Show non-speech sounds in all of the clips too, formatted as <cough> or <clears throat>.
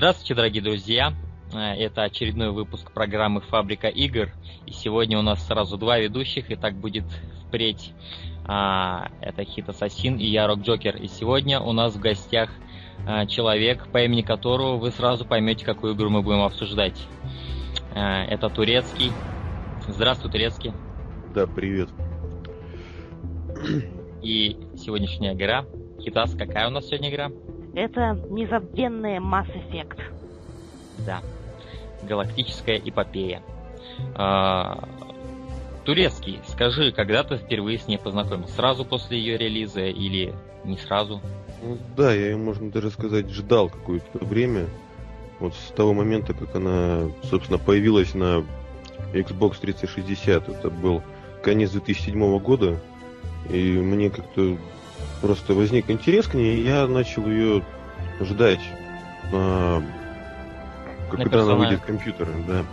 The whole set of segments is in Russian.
Здравствуйте, дорогие друзья! Э, это очередной выпуск программы «Фабрика игр». И сегодня у нас сразу два ведущих, и так будет впредь. А, это Хит Ассасин и я, Рок Джокер. И сегодня у нас в гостях а, человек, по имени которого вы сразу поймете, какую игру мы будем обсуждать. А, это Турецкий. Здравствуй, Турецкий. Да, привет. И сегодняшняя игра. Хитас, какая у нас сегодня игра? Это незабвенная Mass Effect. Да. Галактическая эпопея. А, турецкий, скажи, когда ты впервые с ней познакомился? Сразу после ее релиза или не сразу? Ну, да, я ее, можно даже сказать, ждал какое-то время. Вот с того момента, как она, собственно, появилась на Xbox 360. Это был конец 2007 года. И мне как-то просто возник интерес к ней, и я начал ее ждать на... когда она выйдет компьютер, да.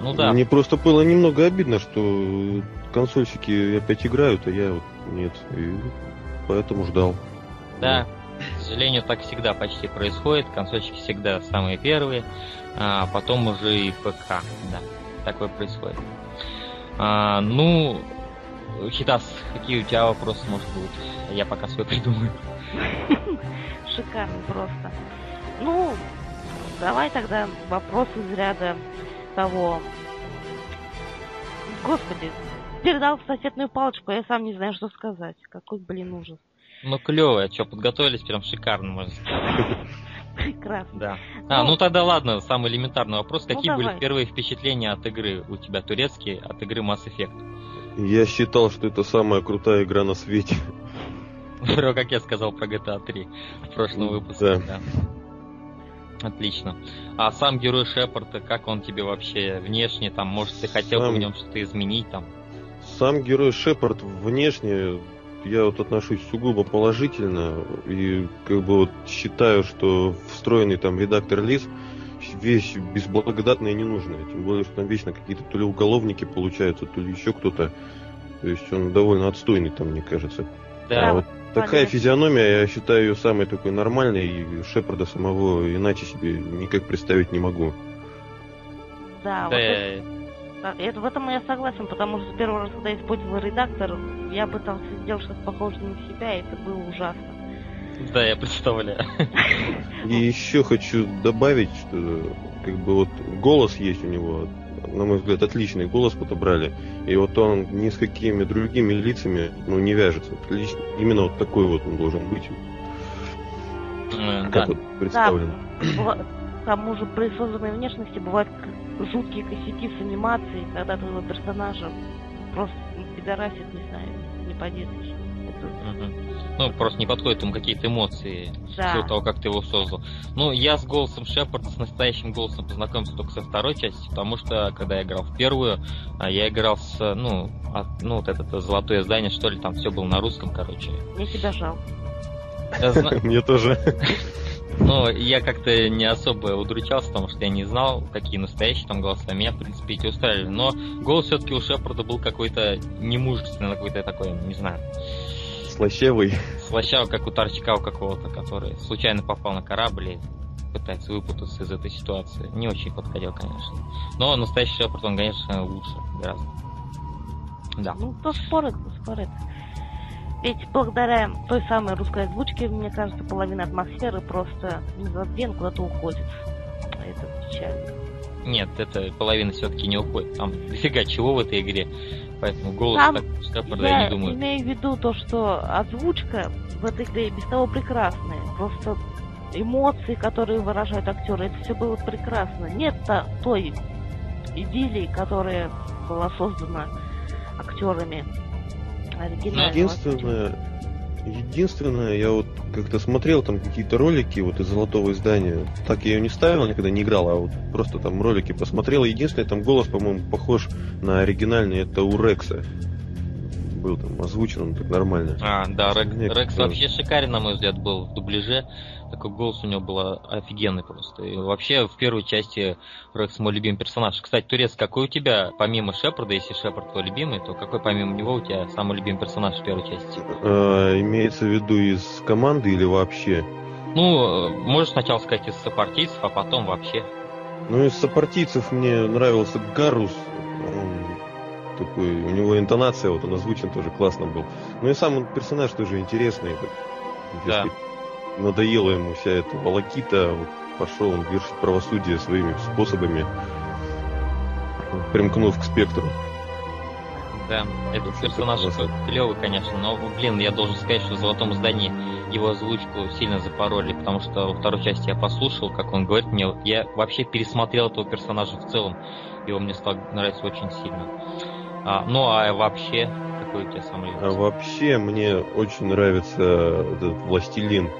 Ну да. Мне просто было немного обидно, что консольщики опять играют, а я вот нет. И поэтому ждал. Да, к сожалению, так всегда почти происходит. Консольщики всегда самые первые, а потом уже и ПК. Да, такое происходит. А, ну, Хитас, какие у тебя вопросы, может быть? Я пока свой придумаю. <laughs> Шикарно просто. Ну, давай тогда вопрос из ряда того... Господи, передал соседную палочку, а я сам не знаю, что сказать. Какой, блин, ужас. Ну, клево, что, подготовились прям шикарно, можно сказать. <laughs> Прекрасно. Да. А, ну, ну тогда ладно, самый элементарный вопрос. Ну, Какие давай. были первые впечатления от игры у тебя турецкие, от игры Mass Effect? Я считал, что это самая крутая игра на свете. Про, как я сказал про GTA 3 в прошлом выпуске. Да. Да. Отлично. А сам герой Шепарда, как он тебе вообще внешне, там, может, ты хотел бы Сам- в нем что-то изменить там? Сам герой Шепард внешне я вот отношусь сугубо положительно и как бы вот считаю, что встроенный там редактор лиц вещь безблагодатная и ненужная. Тем более, что там вечно какие-то то ли уголовники получаются, то ли еще кто-то. То есть он довольно отстойный там, мне кажется. Да, А вот такая понятно. физиономия, я считаю ее самой такой нормальной, и Шепарда самого иначе себе никак представить не могу. Да, да, вот это, это- в этом я согласен, потому что первый раз, когда я использовал редактор, я пытался сделать что-то похожее на себя, и это было ужасно. Да, я представляю. <laughs> И еще хочу добавить, что как бы вот голос есть у него, на мой взгляд, отличный голос подобрали. И вот он ни с какими другими лицами ну, не вяжется. Именно вот такой вот он должен быть, Э, как Да. вот представлен. Быва- К тому же при созданной внешности бывают жуткие косяки с анимацией, когда твоего персонажа просто пидорасит, не знаю, не по-детски. Это- Мгм. Ну, просто не подходят ему какие-то эмоции Да. силу того, как ты его создал. Ну, я с голосом Шепарда, с настоящим голосом познакомился только со второй части, потому что, когда я играл в первую, а, я играл с, ну, от- ну, вот это э, золотое здание, что ли, там все было на русском, короче. Мне тебя жалко. Я зна- <laughs> Мне тоже. <laughs> Ну, я как-то не особо удручался, потому что я не знал, какие настоящие там голоса. Меня, в принципе, эти устраивали. Но голос все-таки у Шепарда был какой-то немужественный, какой-то такой, не знаю, Слащавый. слащавый, как у Торчка у какого-то, который случайно попал на корабль и пытается выпутаться из этой ситуации. Не очень подходил, конечно. Но настоящий Шепард, он, конечно, лучше гораздо. Да. Ну, кто спорит, кто спорит. Ведь благодаря той самой русской озвучке, мне кажется, половина атмосферы просто незабвен куда-то уходит. А Это печально. Нет, это половина все-таки не уходит. Там дофига чего в этой игре. Поэтому голос Там так Шепарда я думаю. имею в виду то, что озвучка в этой игре без того прекрасная. Просто эмоции, которые выражают актеры, это все было прекрасно. Нет та- той идиллии, которая была создана актерами оригинального. Единственное, единственное, я вот как-то смотрел там какие-то ролики вот из золотого издания. Так я ее не ставил, никогда не играл, а вот просто там ролики посмотрел. Единственное, там голос, по-моему, похож на оригинальный, это у Рекса. Был там озвучен он так нормально. А, да, Рек- Рекс вообще шикарен, на мой взгляд, был в дубляже. Такой голос у него был офигенный просто. И вообще, в первой части Рекс мой любимый персонаж. Кстати, Турец, какой у тебя, помимо Шепарда, если Шепард твой любимый, то какой помимо него у тебя самый любимый персонаж в первой части? А, имеется в виду из команды или вообще? Ну, можешь сначала сказать из сопартийцев, а потом вообще. Ну, из сопартийцев мне нравился Гарус. Он такой, у него интонация, вот он озвучен тоже классно был. Ну и сам персонаж тоже интересный. Так, Да. Надоела ему вся эта волокита, пошел он вершить правосудие своими способами, примкнув к спектру. Да, этот Очень персонаж классно. клевый, конечно, но, блин, я должен сказать, что в «Золотом здании» его озвучку сильно запороли, потому что во второй части я послушал, как он говорит мне, я вообще пересмотрел этого персонажа в целом, и он мне стал нравиться очень сильно. А, ну, а вообще, какой у тебя самый А вообще мне очень нравится этот Властелин.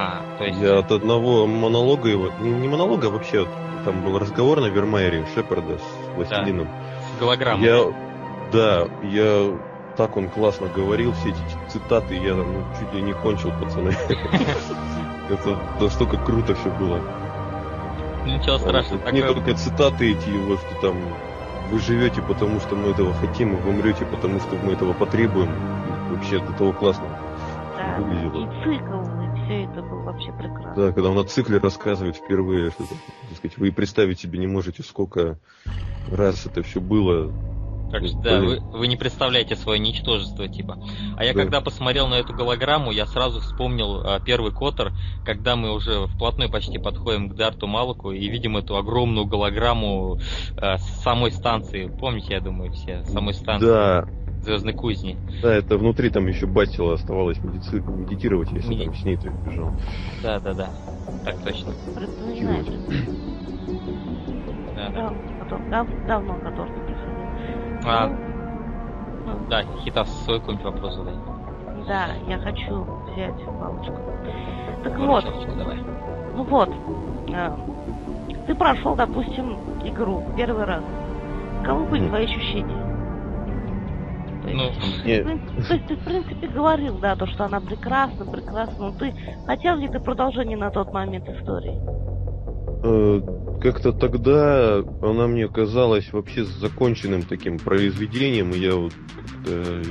А, то есть... Я от одного монолога его, не, не монолога, а вообще там был разговор на Вермайере Шепарда с Властелином. С голограммой. Я, да, я так он классно говорил, все эти цитаты, я ну, чуть ли не кончил, пацаны. <laughs> Это настолько круто все было. Ничего страшного, Не только цитаты эти его, что там вы живете, потому что мы этого хотим, и вы умрете, потому что мы этого потребуем. Вообще до того классно. Да. Выглядело. И цикл, и все это было вообще прекрасно. Да, когда он на цикле рассказывает впервые, что так сказать, вы и представить себе не можете, сколько раз это все было. Так что, да, вы, вы не представляете свое ничтожество, типа. А я Да. когда посмотрел на эту голограмму, я сразу вспомнил а, первый Котор, когда мы уже вплотную почти подходим к Дарту Малаку и видим эту огромную голограмму а, самой станции. Помните, я думаю, все, самой станции Да, Звездной кузни. да, это внутри там еще Батила оставалось медици- медитировать, если Меди- там с ней ты бежал. Да, да, да. Так точно. Да, дав- давно который приходил. А, Ну, да, Хитас, свой какой-нибудь вопрос задай. да, я хочу взять палочку. Так Ну, вот, давай. ну вот, э, ты прошел, допустим, игру первый раз. Каковы были твои ощущения? То есть, Ну, Не, в принципе- то есть ты, в принципе, говорил, да, то, что она прекрасна, прекрасна, но ты хотел ли ты продолжение на тот момент истории? Э, Как-то тогда она мне казалась вообще законченным таким произведением, и я вот как-то...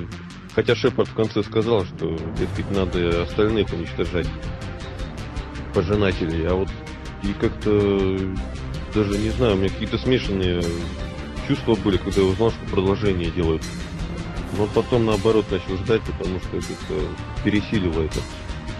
Хотя Шепард в конце сказал, что, дескать, надо остальных уничтожать, пожинателей, а вот и как-то даже не знаю, у меня какие-то смешанные чувства были, когда я узнал, что продолжение делают. Но потом, наоборот, начал ждать, потому что это пересилило это.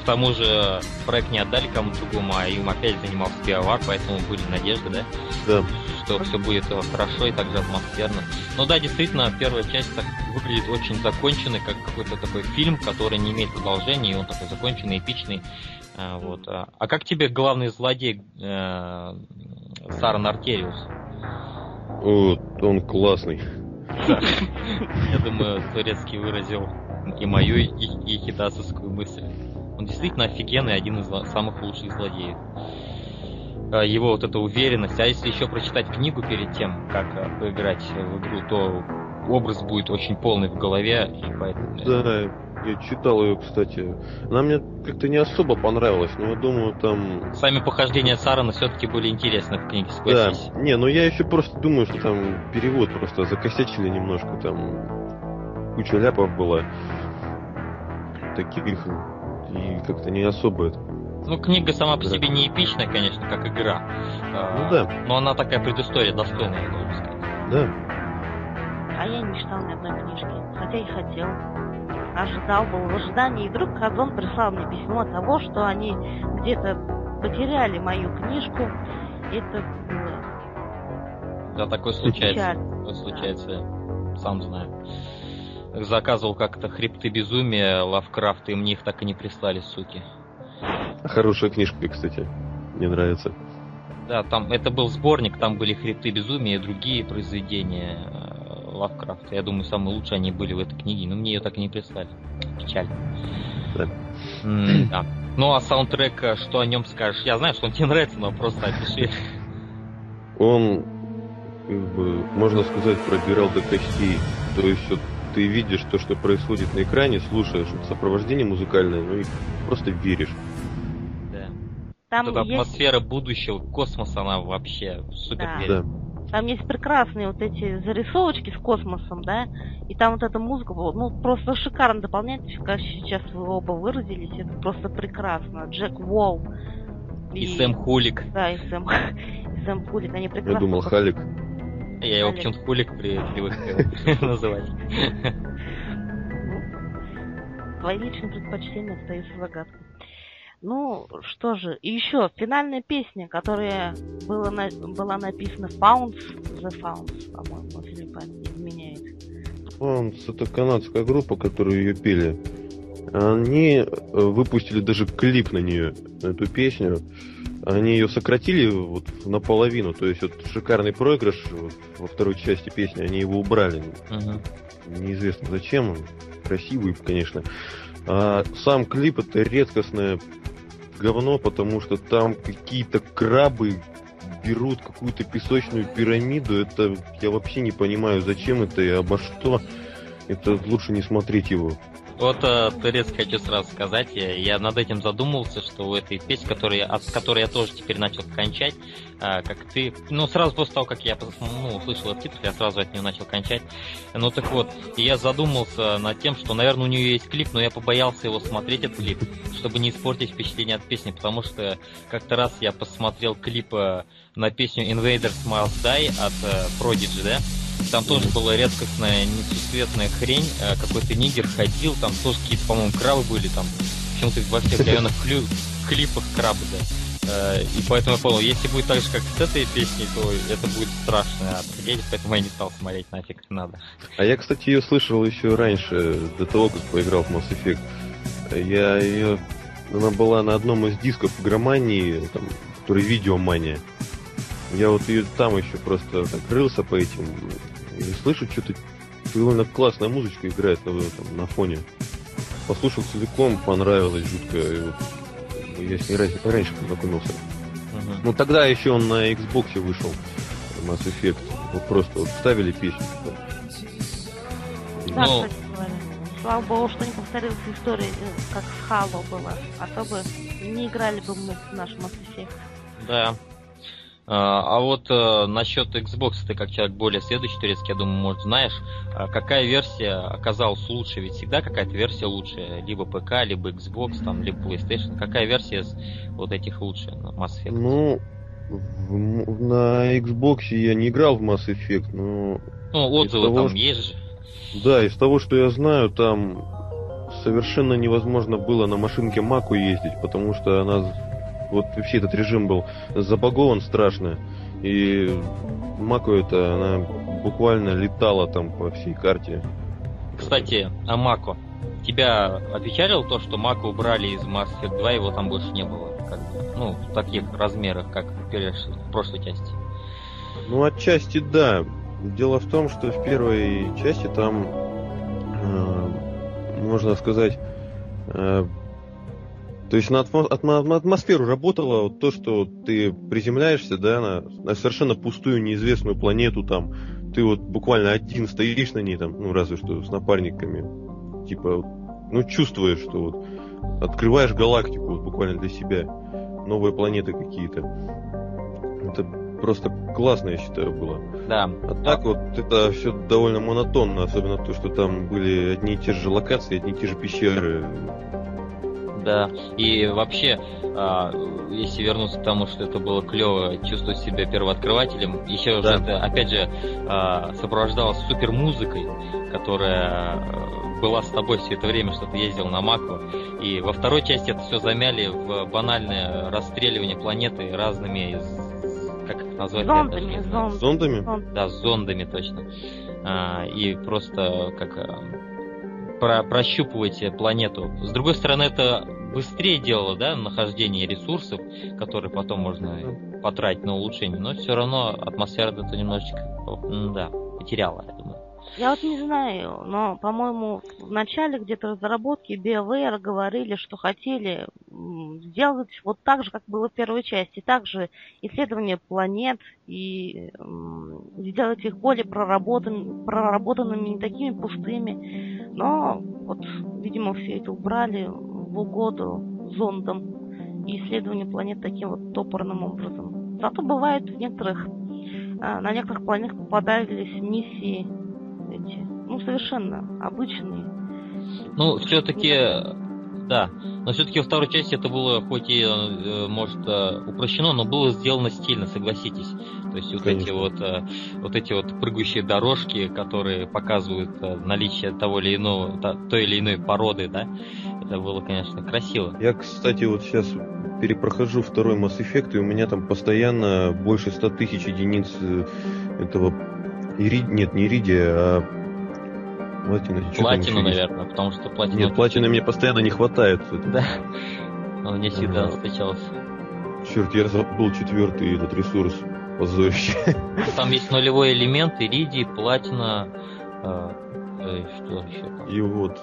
К тому же проект не отдали кому-то другому, а им опять занимался пиавар, поэтому были надежды, да? Да, что все будет хорошо и также атмосферно. Ну да, действительно, первая часть так выглядит очень законченной, как какой-то такой фильм, который не имеет продолжения, и он такой законченный, эпичный. А, вот. А а как тебе главный злодей э, Саран Артериус? вот, он классный. Я думаю, Турецкий выразил и мою, и, хитасовскую мысль. Он действительно офигенный, один из самых лучших злодеев. А, Его вот эта уверенность, а если еще прочитать книгу перед тем, как а, поиграть в игру, то образ будет очень полный в голове, и поэтому... Да, я читал ее, кстати. Она мне как-то не особо понравилась, но я думаю, там... Сами похождения Сарана все-таки были интересны в книге, Да, согласись. не, ну я еще просто думаю, что там перевод просто закосячили немножко, там куча ляпов было таких, и как-то не особо это. Ну, книга сама по Да. себе не эпичная, конечно, как игра. А, Ну да. Но она такая предыстория достойная, я должен сказать. Да, А я не читал ни одной книжки, хотя и хотел. Ожидал, был в ожидании, и вдруг Хазон прислал мне письмо того, что они где-то потеряли мою книжку. Это было Да, такое случается. печально. Такое случается, сам знаю. Заказывал как-то хребты безумия Лавкрафта, и мне их так и не прислали, суки. хорошая книжка, кстати, мне нравится. Да, там это был сборник, там были хребты безумия и другие произведения Лавкрафта. Я думаю, самые лучшие они были в этой книге, но мне ее так и не прислали. Печаль. Да. Ну а саундтрек, э, что о нем скажешь? Я знаю, что он тебе нравится, но просто опиши. Он, как бы, можно сказать, пробирал до костей. То есть вот ты видишь то, что происходит на экране, слушаешь сопровождение музыкальное, ну и просто веришь. Да. Там Вот есть атмосфера будущего, космоса, она вообще супер Да. верит. Да. Там есть прекрасные вот эти зарисовочки с космосом, да, и там вот эта музыка, ну, просто шикарно дополняет, как сейчас вы оба выразились, это просто прекрасно. Джек Уолл. И, и Сэм Хулик. Да, и Сэм, <laughs> и Сэм Хулик, они прекрасно. Я думал, Халик. Я его почему-то Хулик привык <laughs> называть. <laughs> Ну, твои личные предпочтения остаются загадкой. Ну, что же, и еще финальная песня, которая была, на, была написана Founds, The Founds, по-моему, если память не изменяет. Founds это канадская группа, которую ее пели. Они э, выпустили даже клип на нее, на эту песню. Они ее сократили вот наполовину, то есть вот шикарный проигрыш вот, во второй части песни, они его убрали. Uh-huh. Неизвестно зачем, красивый, конечно. А сам клип это редкостная говно, потому что там какие-то крабы берут какую-то песочную пирамиду. Это я вообще не понимаю, зачем это и обо что. Это лучше не смотреть его. Вот, э, Терес, хочу сразу сказать, я, я над этим задумывался, что у этой песни, которой, от которой я тоже теперь начал кончать, э, как ты, ну, сразу после того, как я ну, услышал этот титр, я сразу от нее начал кончать. Ну, так вот, я задумался над тем, что, наверное, у нее есть клип, но я побоялся его смотреть, этот клип, чтобы не испортить впечатление от песни, потому что как-то раз я посмотрел клип э, на песню Invaders Miles Die от э, Prodigy, да, там тоже была редкостная, несусветная хрень. Э, какой-то нигер ходил, там тоже какие-то, по-моему, крабы были там. Почему-то во всех районах клю... клипах крабы, да. Э, и поэтому я понял, если будет так же, как с этой песней, то это будет страшно офигеть, поэтому я не стал смотреть, нафиг надо. А я, кстати, ее слышал еще раньше, до того, как поиграл в Mass Effect. Я ее... Она была на одном из дисков громании, там, который видеомания. Я вот ее там еще просто так рылся по этим и слышу, что-то довольно классная музычка играет на, там, на фоне. Послушал целиком, понравилось жутко. И вот, я с ней раньше, раньше познакомился. Uh-huh. Ну тогда еще он на Xbox вышел. Mass Effect. Вот просто вот вставили песню. Да, Но... кстати Слава богу, что не повторилась история, э, как с Halo было. А то бы не играли бы мы в наш Mass Effect. Да, а, а вот э, насчет Xbox, ты как человек более следующий турецкий, я думаю, может, знаешь, а какая версия оказалась лучше? Ведь всегда какая-то версия лучше. Либо ПК, либо Xbox, там, либо PlayStation. Какая версия из вот этих лучше на Mass Effect? Ну, в, на Xbox я не играл в Mass Effect, но... Ну, отзывы того, там что... есть же. Да, из того, что я знаю, там совершенно невозможно было на машинке Маку ездить, потому что она вот вообще этот режим был забагован страшно. И Маку это, она буквально летала там по всей карте. Кстати, о Маку. Тебя опечалил то, что Маку убрали из Mass Effect 2, его там больше не было? Как бы, ну, в таких размерах, как в прошлой части. Ну, отчасти да. Дело в том, что в первой части там, э, можно сказать, э, то есть на, атмо, на атмосферу работало вот то, что ты приземляешься, да, на, на совершенно пустую, неизвестную планету там. Ты вот буквально один стоишь на ней там, ну разве что с напарниками. Типа, ну чувствуешь, что вот открываешь галактику вот буквально для себя. Новые планеты какие-то. Это просто классно, я считаю, было. Да. А так вот это все довольно монотонно, особенно то, что там были одни и те же локации, одни и те же пещеры да. И вообще, а, если вернуться к тому, что это было клево чувствовать себя первооткрывателем, еще да. это, опять же, а, сопровождалось супер музыкой, которая а, была с тобой все это время, что ты ездил на Маку. И во второй части это все замяли в банальное расстреливание планеты разными как их назвать? Зондами, зонд. Зондами? Да, зондами точно. А, и просто как про прощупывать планету. С другой стороны, это быстрее делало, да, нахождение ресурсов, которые потом можно потратить на улучшение, но все равно атмосфера это немножечко, да, потеряла, я думаю. Я вот не знаю, но, по-моему, в начале где-то разработки BioWare говорили, что хотели сделать вот так же, как было в первой части, также исследование планет и сделать их более проработанными, проработанными, не такими пустыми. Но вот, видимо, все это убрали в угоду зондам и исследованию планет таким вот топорным образом. Зато бывает в некоторых а, на некоторых планетах попадались миссии эти, ну, совершенно обычные. Ну, все-таки, да, но все-таки во второй части это было, хоть и, э, может, э, упрощено, но было сделано стильно, согласитесь. То есть вот Конечно. эти вот, э, вот эти вот прыгающие дорожки, которые показывают наличие того или иного, той или иной породы, да, это было, конечно, красиво. Я, кстати, вот сейчас перепрохожу второй Mass Effect, и у меня там постоянно больше 100 тысяч единиц этого Ирид... Нет, не Иридия, а Платина. Платину, наверное, потому что платина... Нет, платины мне постоянно не хватает. Да. Он не всегда ага. встречался. Черт, я забыл четвертый этот ресурс. Позорище. Там есть нулевой элемент, иридий, платина, э, э, что еще там? И вот.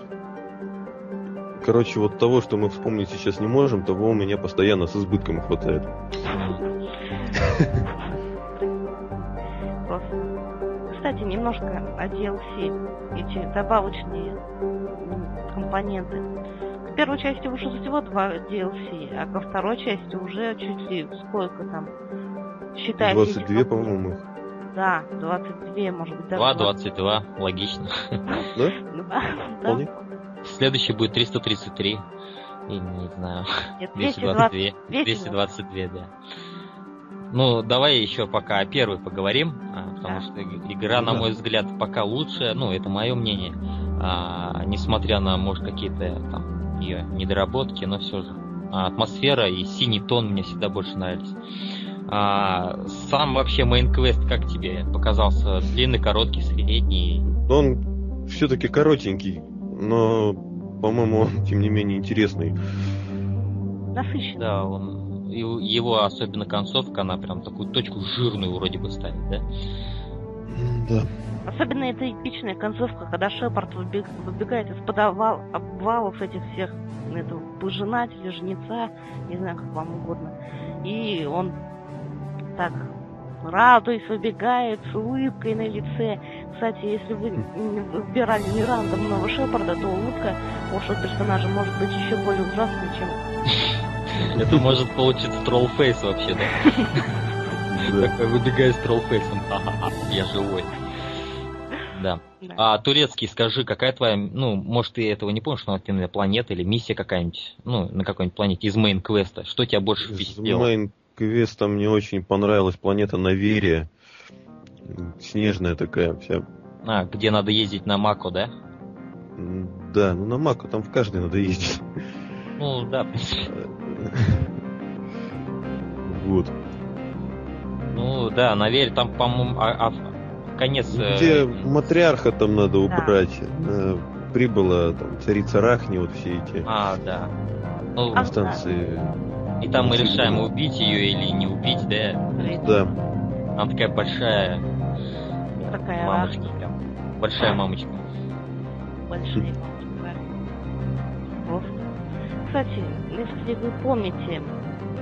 Короче, вот того, что мы вспомнить сейчас не можем, того у меня постоянно с избытком хватает. Кстати, немножко о DLC, эти добавочные компоненты. К первой части вышло всего два DLC, а ко второй части уже чуть ли сколько там считается. 22, по-моему, их. Да, 22, может быть, даже 2, 22, логично. <laughs> Да? Да. Следующий будет 333. И не знаю. Нет, 222. 222, да. Ну, давай еще пока о первой поговорим, а, потому что игра, на мой взгляд, пока лучшая, ну, это мое мнение, а, несмотря на, может, какие-то там ее недоработки, но все же. А, атмосфера и синий тон мне всегда больше нравились. А, сам вообще мейн квест как тебе показался? Длинный, короткий, средний? Он все-таки коротенький, но, по-моему, он, тем не менее, интересный. Насыщенный. Да, он его особенно концовка, она прям такую точку жирную вроде бы ставит, да? Да. Особенно эта эпичная концовка, когда Шепард выбег, выбегает из-под овал, обвалов этих всех, этого пожинателя, жнеца, не знаю, как вам угодно. И он так радуясь, выбегает с улыбкой на лице. Кстати, если вы выбирали не рандомного Шепарда, то улыбка вашего персонажа может быть еще более ужасной, чем это может получиться trollface вообще, да? Такой выбегай с trollface ом. Я живой. Да. А турецкий, скажи, какая твоя, ну, может, ты этого не помнишь, но ты планета или миссия какая-нибудь, ну, на какой-нибудь планете из main -квеста. Что тебя больше впечатлило? Из main -квеста мне очень понравилась планета Новерия. Снежная такая вся. А, где надо ездить на Мако, да? Да, ну на Мако там в каждой надо ездить. Ну, да. <laughs> Вот. Ну да, Новерия, там, по-моему, а, а, конец... Э, Где э... матриарха там надо убрать. Да. Прибыла там царица Рахни, вот все эти. А, да. Ну, а, станции. И там мы решаем, убить ее или не убить, да? Да. Она такая большая. Такая мамочка. Прям. Большая а. мамочка. Большая мамочка. Кстати, если вы помните,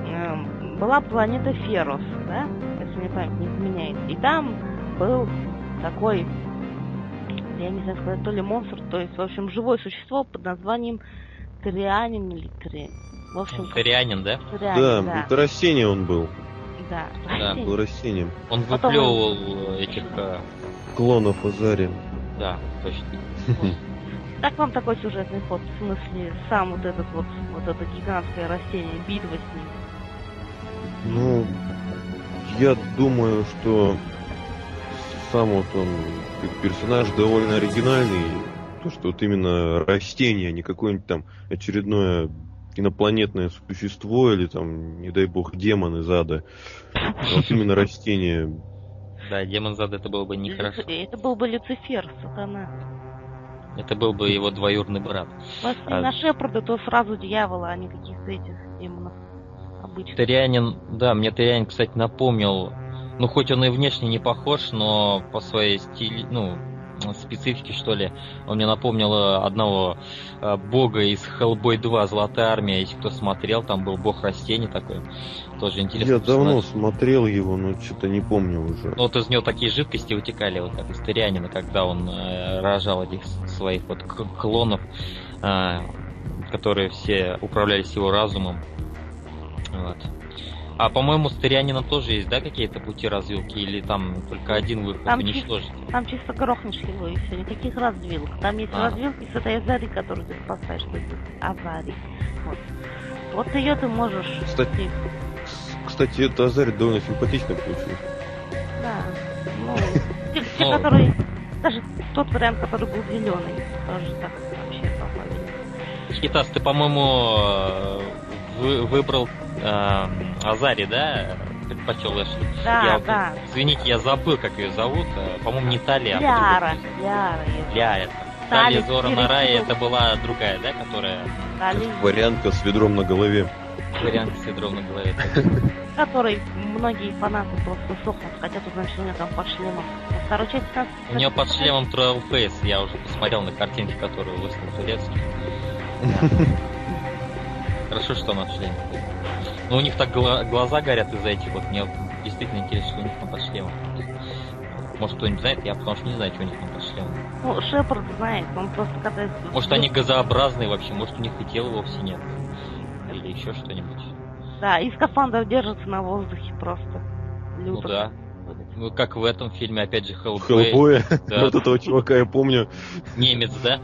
эм, была планета Ферос, да, если мне память не изменяет. И там был такой, я не знаю сказать, то ли монстр, то есть, в общем, живое существо под названием Трианин или Три. В общем, Трианин, да? Трианин, да, да, это растение он был. Да, да. был растением. Он выплевывал Потом... этих... Э, Клонов Азари. Да, точно. <laughs> Как вам такой сюжетный ход? В смысле, сам вот этот вот, вот это гигантское растение, битва с ним? Ну, я думаю, что сам вот он как персонаж довольно оригинальный. То, что вот именно растение, а не какое-нибудь там очередное инопланетное существо или там, не дай бог, демон из ада. А вот именно растение. Да, демон из ада это было бы нехорошо. Это был бы Люцифер, сатана. Это был бы его двоюродный брат. Если а... на Шепарда, то сразу дьявола, а не каких-то этих демонов обычных. Терянин, да, мне Терянин, кстати, напомнил, ну хоть он и внешне не похож, но по своей стиле, ну, специфики, что ли. Он мне напомнил э, одного э, бога из Hellboy 2, Золотая Армия, если кто смотрел, там был бог растений такой. Тоже интересно. Я давно смотрел его, но что-то не помню уже. Ну, вот из него такие жидкости вытекали, вот как из Тырянина, когда он э, рожал этих своих вот клонов, э, которые все управлялись его разумом. Вот. А по-моему, с Тырянина тоже есть, да, какие-то пути развилки? Или там только один выход Там уничтожить? Там чисто грохнешь его и все, никаких развилок. Там есть А. развилки с этой Азари, которую ты спасаешь. то есть Азари. Вот. Вот ее ты можешь... Кстати. Кстати, это Азарь довольно симпатично получился. Да. Ну, <laughs> те, те, которые... Даже тот вариант, который был зеленый, тоже так вообще похвалили. Хитас, ты, по-моему, э, вы- выбрал э, Азари, да? Предпочел Эшли. Да, Я да. Извините, я забыл, как ее зовут. Э, По-моему, не Талия, а Ляра, по-другому. Ляра. Ляра. Талия Талия Зора. Нарая, это была другая, да, которая Талия, Вариантка с ведром на голове. вариант с ядром на голове. <laughs> который многие фанаты просто сохнут, хотят узнать, что у меня там под шлемом. Во второй части нас... У нее под шлемом Trail Face, я уже посмотрел на картинки, которые выслал турецкий. Хорошо, что она в шлеме. Но у них так гла- глаза горят из-за этих вот. Мне действительно интересно, что у них там под шлемом. Может, кто-нибудь знает? Я потому что не знаю, что у них там под шлемом. Ну, Шепард знает, он просто когда... Может, они газообразные вообще, может, у них и тела вовсе нет. Или еще что-нибудь. Да, и скафандр держится на воздухе просто. Ну Люто. да. Ну, как в этом фильме, опять же, Хеллбой. Хеллбоя. <laughs> Да. Вот этого чувака я помню. Немец, да?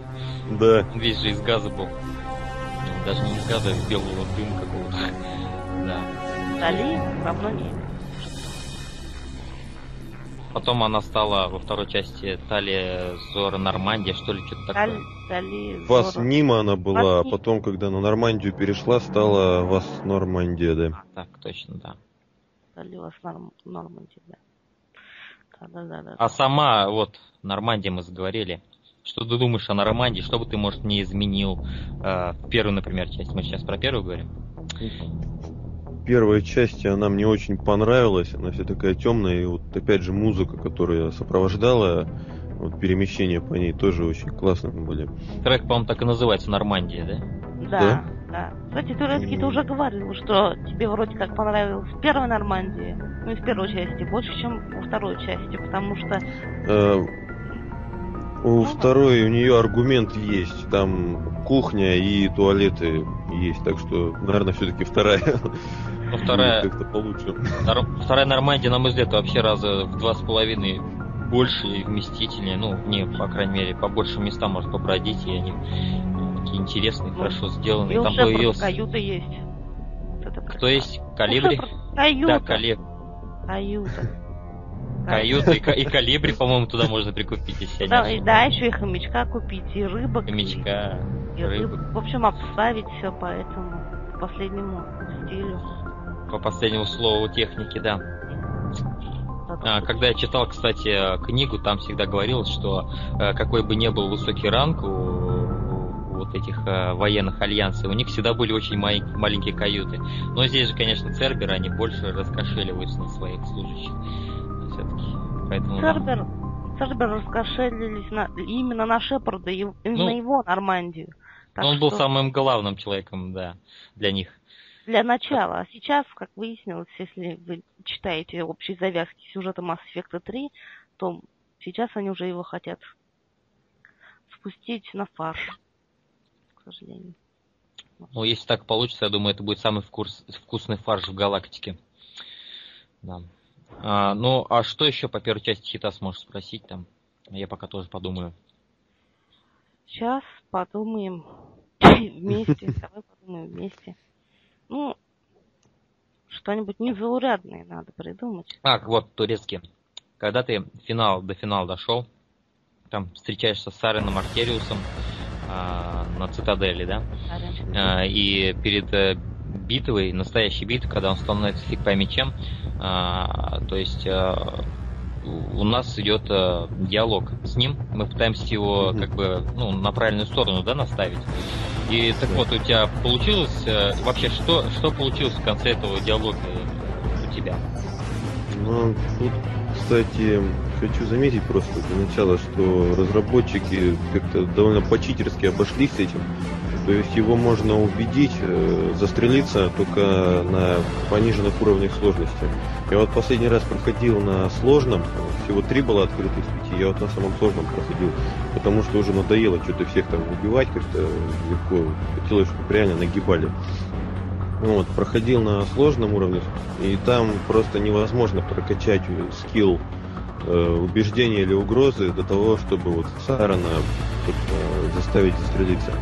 Да. Он весь же из газа был. Ну, Даже не из газа, а из белого дыма какого-то. <laughs> Да. Дали равно не. Потом она стала во второй части Талия Зора Нормандия, что ли, что-то такое. дали Вас. Нима она была, а Вас потом, когда на Нормандию перешла, стала Вас Нормандия, да. А, так, точно, да. Дали вас норм, Норманди, да. Да, да, да, да. А сама, вот, Нормандия мы заговорили. Что ты думаешь о Нормандии? Что бы ты, может, не изменил э, в первую, например, часть? Мы сейчас про первую говорим? Первая часть, она мне очень понравилась, она вся такая темная, и вот опять же музыка, которая сопровождала вот, перемещение по ней, тоже очень классные были. Трек, по-моему, так и называется Нормандия, да? Да, да. Кстати, Турецкий, ты уже говорил, что тебе вроде как понравилось в первой Нормандии, ну и в первой части, больше, чем во второй части, потому что Э, у второй у нее аргумент есть, там кухня и туалеты есть, так что, наверное, все-таки вторая. <laughs> Ну, вторая, как-то получше. Нор- вторая Нормандия, на мой взгляд, вообще раза в два с половиной больше и вместительнее. Ну, не, по крайней мере, по большим местам может побродить, и они такие интересные, Ну, хорошо сделаны. и И у там появился... каюта есть. Кто есть? Калибри? Каюта. Да, калиб... Каюта. каюта и, ка- и калибри, по-моему, туда можно прикупить, если Да, не и, да, еще и хомячка купить, и рыбок. и- Хомячка, И, рыб. рыбы. В общем, обставить все по этому по последнему стилю. По последнему слову техники, да. А, когда я читал, кстати, книгу, там всегда говорилось, что э, какой бы ни был высокий ранг у, вот этих э, военных альянсов, у них всегда были очень маленькие каюты. Но здесь же, конечно, Церберы, они больше раскошеливаются на своих служащих. Все-таки. Поэтому, да. Цербер, Цербер раскошелились на, именно на Шепарда, и, Ну, его Нормандию. Так он был что самым главным человеком, да, для них. Для начала. А сейчас, как выяснилось, если вы читаете общие завязки сюжета Mass Effect 3, то сейчас они уже его хотят спустить на фарш. К сожалению. Ну, если так получится, я думаю, это будет самый вкус, вкусный фарш в галактике. Да. А, ну, а что еще по первой части хита сможешь спросить там? Я пока тоже подумаю. Сейчас подумаем <laughs> вместе. Давай подумаем вместе. Ну, что-нибудь незаурядное надо придумать. А, вот, турецкий. Когда ты финал, до финала дошел, там встречаешься с Сареном Артериусом а, на цитадели, да? А, и перед э, битвой, настоящей битвой, когда он становится фиг пойми чем, а, то есть э, у нас идет э, диалог с ним, мы пытаемся его Мгм. как бы ну, на правильную сторону да, наставить. И так вот, у тебя получилось, э, вообще, что, что получилось в конце этого диалога у тебя? Ну, тут, кстати, хочу заметить просто для начала, что разработчики как-то довольно по-читерски обошлись с этим. То есть его можно убедить, э, застрелиться только на пониженных уровнях сложности. Я вот последний раз проходил на сложном, всего три было открыто из пяти, я вот на самом сложном проходил, потому что уже надоело что-то всех там убивать как-то легко, хотелось, чтобы реально нагибали. Вот, проходил на сложном уровне, и там просто невозможно прокачать скилл э, убеждения или угрозы до того, чтобы вот Сарана э, заставить застрелиться.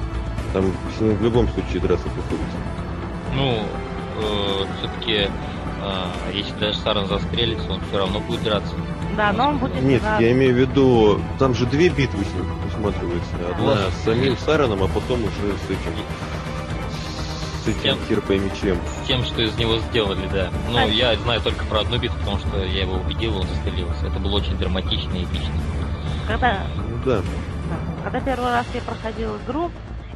Там в любом случае драться приходится. Ну, э, все-таки, э, если даже Саран застрелится, он все равно будет драться. Да, но он будет Нет, драться. я имею в виду, там же две битвы с ним усматривается. Одна Вот. с самим Сараном, а потом уже с этим. С этим Тем- кирпой и мечем. С тем, что из него сделали, да. Ну, А- я знаю только про одну битву, потому что я его убедил, он застрелился. Это было очень драматично и эпично. Когда, Ну да. да, когда первый раз я проходил игру,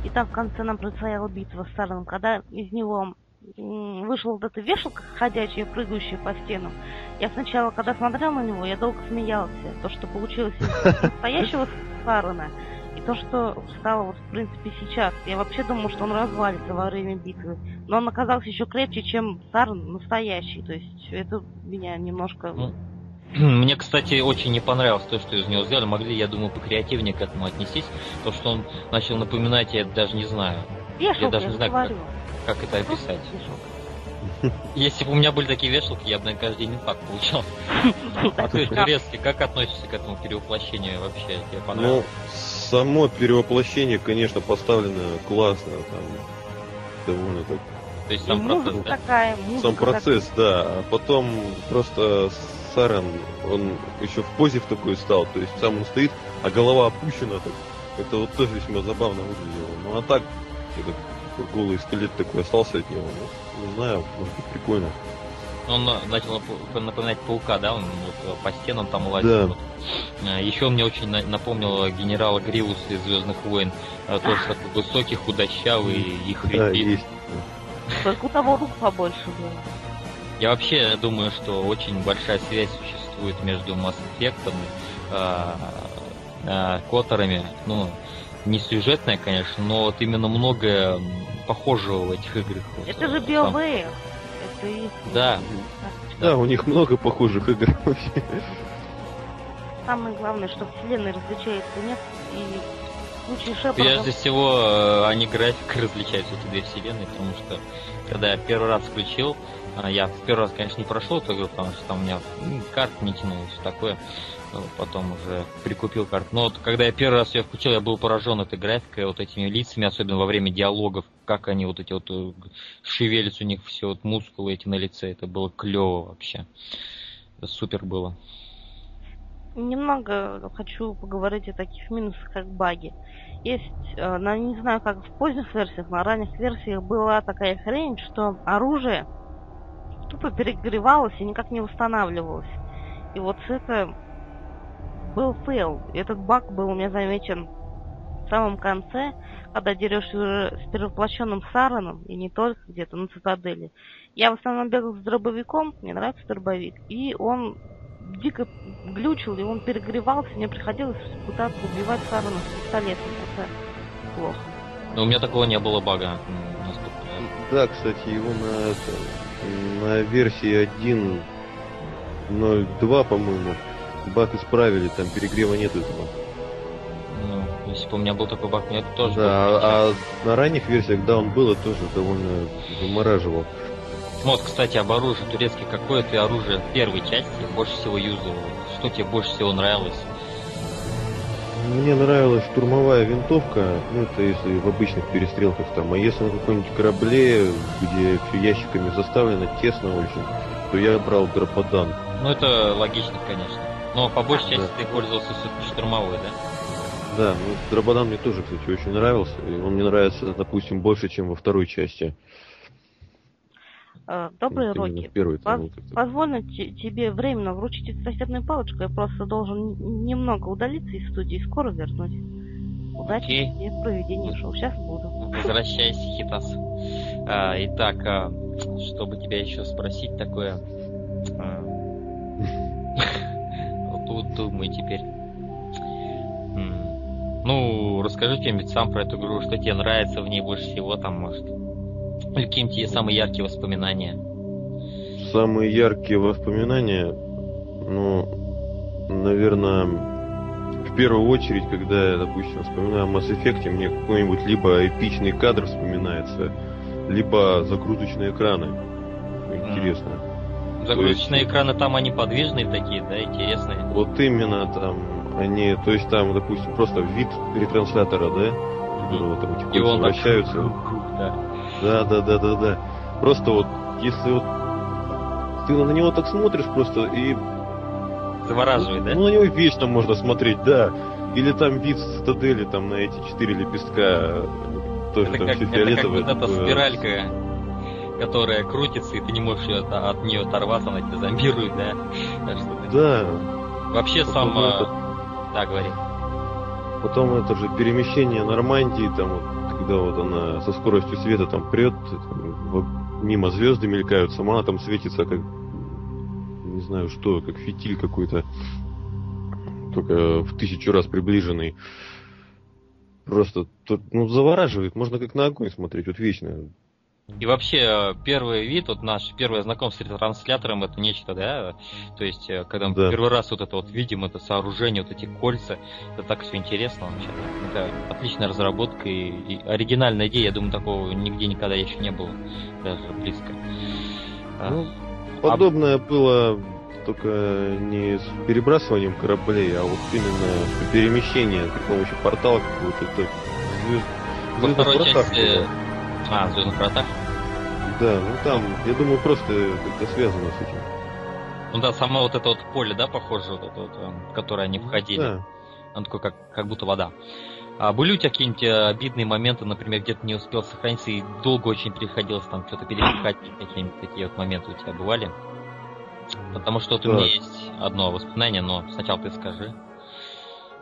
и там в конце нам предстояла битва с Сараном, когда из него м, вышла вот эта вешалка ходячая, прыгающая по стенам. Я сначала, когда смотрел на него, я долго смеялся. То, что получилось из <laughs> настоящего Сарана, и то, что стало вот в принципе сейчас. Я вообще думал, что он развалится во время битвы. Но он оказался еще крепче, чем Саран настоящий. То есть это меня немножко... Ну, <clears throat> Мне, кстати, очень не понравилось то, что из него сделали. Могли, я думаю, покреативнее к этому отнестись. То, что он начал напоминать, я даже не знаю, Вешалка, даже я не же знаю, говорю. как это Просто описать. Если бы у меня были такие вешалки, я бы, наверное, каждый день инфаркт получал. А ты, Турецкий, как относишься к этому перевоплощению вообще? Тебе Ну, понравилось? само перевоплощение, конечно, поставлено классно, там довольно так. То есть сам процесс, да? такая, музыка Сам процесс, да. А потом просто Саран, он еще в позе в такой стал, то есть сам он стоит, а голова опущена так. Это вот тоже весьма забавно выглядело. Ну а так, голый скелет такой остался от него. Ну, не знаю, может быть прикольно. Он на- начал нап- напоминать паука, да, он вот по стенам там лазит. Да. вот. А, Еще мне очень на- напомнил генерала Гривуса из Звездных войн. Тоже такой высокий, худощавый и Да, хрипит. есть. такая. Только у того рук побольше было. Я вообще думаю, что очень большая связь существует между Mass Effect и Которами. Ну, не сюжетная, конечно, но вот именно многое похожего в этих играх. Вот, Это же э, BioWare. Это и... Да. Да, у них много похожих игр вообще. Самое главное, что вселенной различается нет. И в случае сам- Шепарда... Прежде всего, э, они графикой различаются, эти две вселенные, потому что когда я первый раз включил, а, я в первый раз, конечно, не прошел эту игру, потому что там у меня карт не тянуло, все такое. Ну, Потом уже прикупил карту. Но вот когда я первый раз ее включил, я был поражен этой графикой, вот этими лицами, особенно во время диалогов, как они вот эти вот э, шевелятся у них все вот мускулы эти на лице. Это было клево вообще. Супер было. Немного хочу поговорить о таких минусах, как баги. Есть, э, на, не знаю, как в поздних версиях, на ранних версиях была такая хрень, что оружие тупо перегревалось и никак не восстанавливалось. И вот это был фейл. Этот баг был у меня замечен в самом конце, когда дерешься уже с перевоплощенным Сараном, и не только где-то на цитадели. Я в основном бегал с дробовиком, мне нравится дробовик, и он дико глючил, и он перегревался, мне приходилось пытаться убивать Сарана с пистолетом. Это плохо. Но у меня такого не было бага. Да, кстати, его на, это, на версии 1.02, по-моему, баг исправили, там перегрева нет этого. Ну, если бы у меня был такой баг, мне бы тоже да, а, на ранних версиях, да, он был, и тоже довольно замораживал. Вот, кстати, об оружии турецкий. Какое ты оружие в первой части больше всего юзал? Что тебе больше всего нравилось? Мне нравилась штурмовая винтовка, ну это если в обычных перестрелках там, а если на каком-нибудь корабле, где все ящиками заставлено, тесно очень, то я брал дроподан. Ну, это логично, конечно. Но по большей Да. части ты пользовался все-таки штурмовой, да? Да, ну дроподан мне тоже, кстати, очень нравился, и он мне нравится, допустим, больше, чем во второй части. Э, именно роки. в первой там Поз- Позволь те- тебе временно вручить эстафетную палочку. Я просто должен немного удалиться из студии и скоро вернусь. Удачи Окей. тебе в проведении шоу. Сейчас буду. Возвращайся, Хитас. А, итак, а, чтобы тебя еще спросить такое... а, <laughs> тут думай теперь. Ну, расскажи что-нибудь сам про эту игру, что тебе нравится в ней больше всего, там, может. Или какие тебе самые яркие воспоминания? Самые яркие воспоминания, ну, наверное, в первую очередь, когда я, допустим, вспоминаю о Mass Effect, мне какой-нибудь либо эпичный кадр вспоминается, либо загрузочные экраны. Интересно. Загрузочные есть... экраны там они подвижные такие, да, интересные. Вот именно там они, то есть там, допустим, просто вид ретранслятора, да, которого там эти И он вращаются. Так... Да. да, да, да, да, да. Просто вот, если вот ты на него так смотришь просто и завораживает, да? Ну, на него вечно можно смотреть, да. Или там вид цитадели там на эти четыре лепестка тоже это там как, все фиолетовое. Это как вот эта спиралька, которая крутится, и ты не можешь ее, от нее оторваться, она тебя зомбирует, да? Да. Вообще Потом сам... Это... Да, говори. Потом это же перемещение Нормандии, там вот, когда вот она со скоростью света там прет, там, мимо звезды мелькают, сама она там светится как не знаю что, как фитиль какой-то, только в тысячу раз приближенный. Просто тут, ну, завораживает, можно как на огонь смотреть, вот вечно. И вообще, первый вид, вот наш первое знакомство с ретранслятором, это нечто, да? То есть, э, когда мы да. первый раз вот это вот видим, это сооружение, вот эти кольца, это так все интересно вообще. Это отличная разработка и, и оригинальная идея, я думаю, такого нигде никогда еще не было, даже близко. Ну, подобное а... было только не с перебрасыванием кораблей, а вот именно перемещение при помощи портала какого-то. Это. Во второй части... А, в Звездных вратах? Да, ну там, я думаю, просто как-то связано с этим. Ну да, само вот это вот поле, да, похоже, вот это вот, в которое они входили. Да. Оно такое, как, как будто вода. А были у тебя какие-нибудь э, обидные моменты, например, где-то не успел сохраниться и долго очень приходилось там что-то пересекать, какие-нибудь такие вот моменты у тебя бывали? Потому что вот у меня есть одно воспоминание, но сначала ты скажи.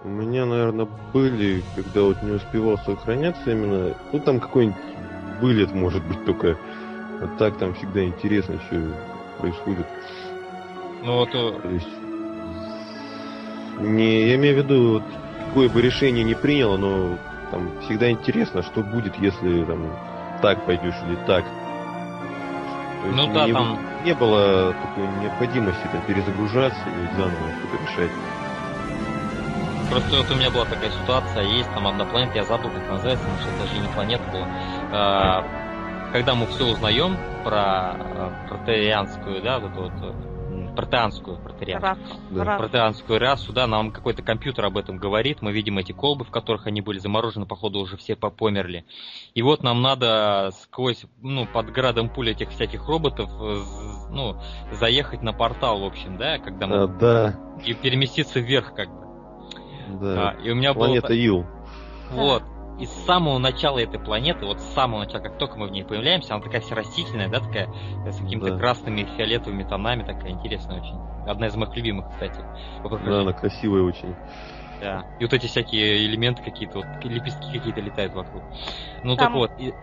У меня, наверное, были, когда вот не успевал сохраняться именно, ну там какой-нибудь вылет, может быть, только. А так там всегда интересно все происходит. Ну вот... Э, То есть... Не, я имею в виду, вот, какое бы решение не приняло, но там всегда интересно, что будет, если там так пойдешь или так. То ну да, не, там... Не было такой необходимости там, перезагружаться и заново что-то решать. Просто вот у меня была такая ситуация, есть там одна планета, я забыл, как называется, потому что это даже не планета была. А, когда мы все узнаем про а, протерианскую, да, вот эту вот протеанскую, протерианскую, да. протеанскую расу, да, нам какой-то компьютер об этом говорит, мы видим эти колбы, в которых они были заморожены, походу уже все померли. И вот нам надо сквозь, ну, под градом пуль этих всяких роботов, ну, заехать на портал, в общем, да, когда мы... А, да. И переместиться вверх, как бы. Да. А, и у меня Планета было... Ил. Вот и с самого начала этой планеты, вот с самого начала, как только мы в ней появляемся, она такая вся растительная, да, такая э, с какими-то да. красными, фиолетовыми тонами, такая интересная очень. Одна из моих любимых, кстати. Да, она красивая очень. Да. И вот эти всякие элементы какие-то, вот лепестки какие-то летают вокруг. Ну Там... так вот, и,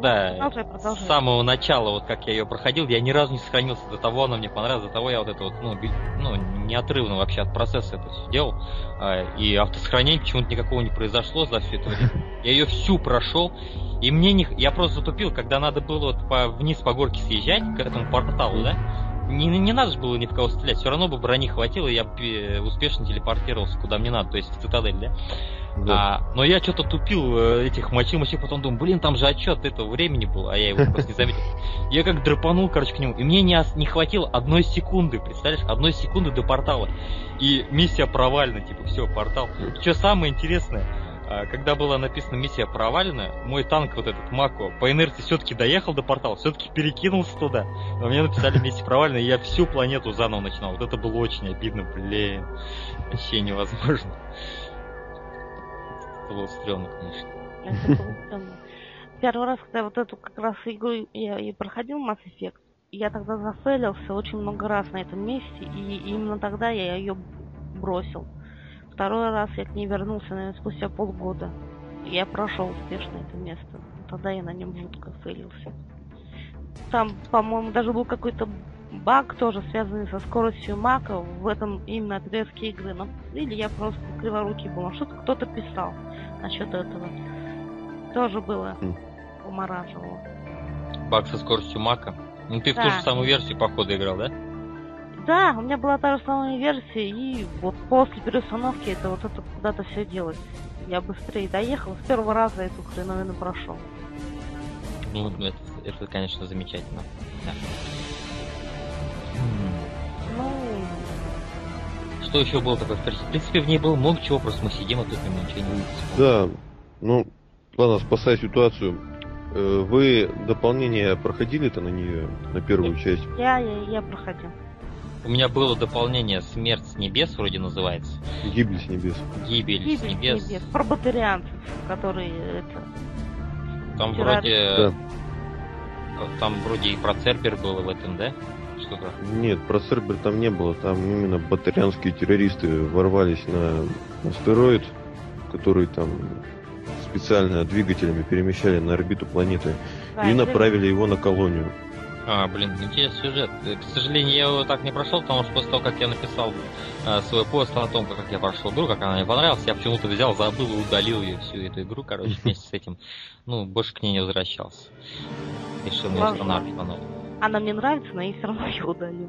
да, продолжай, с самого начала, вот как я ее проходил, я ни разу не сохранился до того, она мне понравилась, до того я вот это вот, ну, ну неотрывно вообще от процесса это все делал. А, и автосохранения почему-то никакого не произошло за все это время. <laughs> Я ее всю прошел, и мне не... Я просто затупил, когда надо было вот по... вниз по горке съезжать к этому порталу, да? Не, не надо же было ни в кого стрелять, все равно бы брони хватило, и я бы успешно телепортировался куда мне надо, то есть в цитадель, да? Да. А, но я что-то тупил э, этих мочил, мочил, потом думаю, блин, там же отчет этого времени был, а я его просто не заметил. Я как драпанул, короче, к нему, и мне не, не хватило одной секунды, представляешь, одной секунды до портала. И миссия провальна, типа, все, портал. Что самое интересное, когда была написана миссия провалена, мой танк, вот этот Мако, по инерции все-таки доехал до портала, все-таки перекинулся туда. Но мне написали миссия провалена, и я всю планету заново начинал. Вот это было очень обидно, блин. Вообще невозможно. Это было стрёмно, конечно. Первый раз, когда вот эту как раз игру я и проходил Mass Effect, я тогда зафейлился очень много раз на этом месте, и именно тогда я ее бросил. Второй раз я к ней вернулся, наверное, спустя полгода. Я прошел успешно это место. Тогда я на нем жутко фейлился. Там, по-моему, даже был какой-то баг тоже связанный со скоростью мака в этом именно отрезке игры. Но, или я просто криворукий был. Что-то кто-то писал насчет этого. Тоже было умораживало. Баг со скоростью мака? Ну ты да. в ту же самую версию, походу, играл, да? Да, у меня была та же самая версия, и вот после переустановки это вот это куда-то все делать. Я быстрее доехал, с первого раза эту хреновину прошел. Ну, это, это конечно, замечательно. Да. Ну, Что еще было такое в принципе, в ней было много чего, просто мы сидим, а тут мы ничего не увидим. Да, ну, ладно, спасая ситуацию. Э, Вы дополнение проходили-то на нее, на первую часть? я, я, я проходил. У меня было дополнение «Смерть с небес» вроде называется. Гибель с небес. «Гибель, с Гибель небес». небес. Про батарианцев, которые это. Там Вчера- вроде... Да. Там вроде и про Цербер было в этом, да? Что-то. Нет, про Цербер там не было. Там именно батарианские террористы ворвались на астероид, который там специально двигателями перемещали на орбиту планеты Да, и это- направили его на колонию. А, блин, интересный сюжет. Э, К сожалению, я его так не прошел, потому что после того, как я написал э, свой пост о том, как я прошел игру, как она мне понравилась, я почему-то взял, забыл и удалил ее всю эту игру, короче, <laughs> вместе с этим. Ну, больше к ней не возвращался. Решил не Ладно. устанавливать по новой. Она мне нравится, но я все равно <laughs> ее удалю.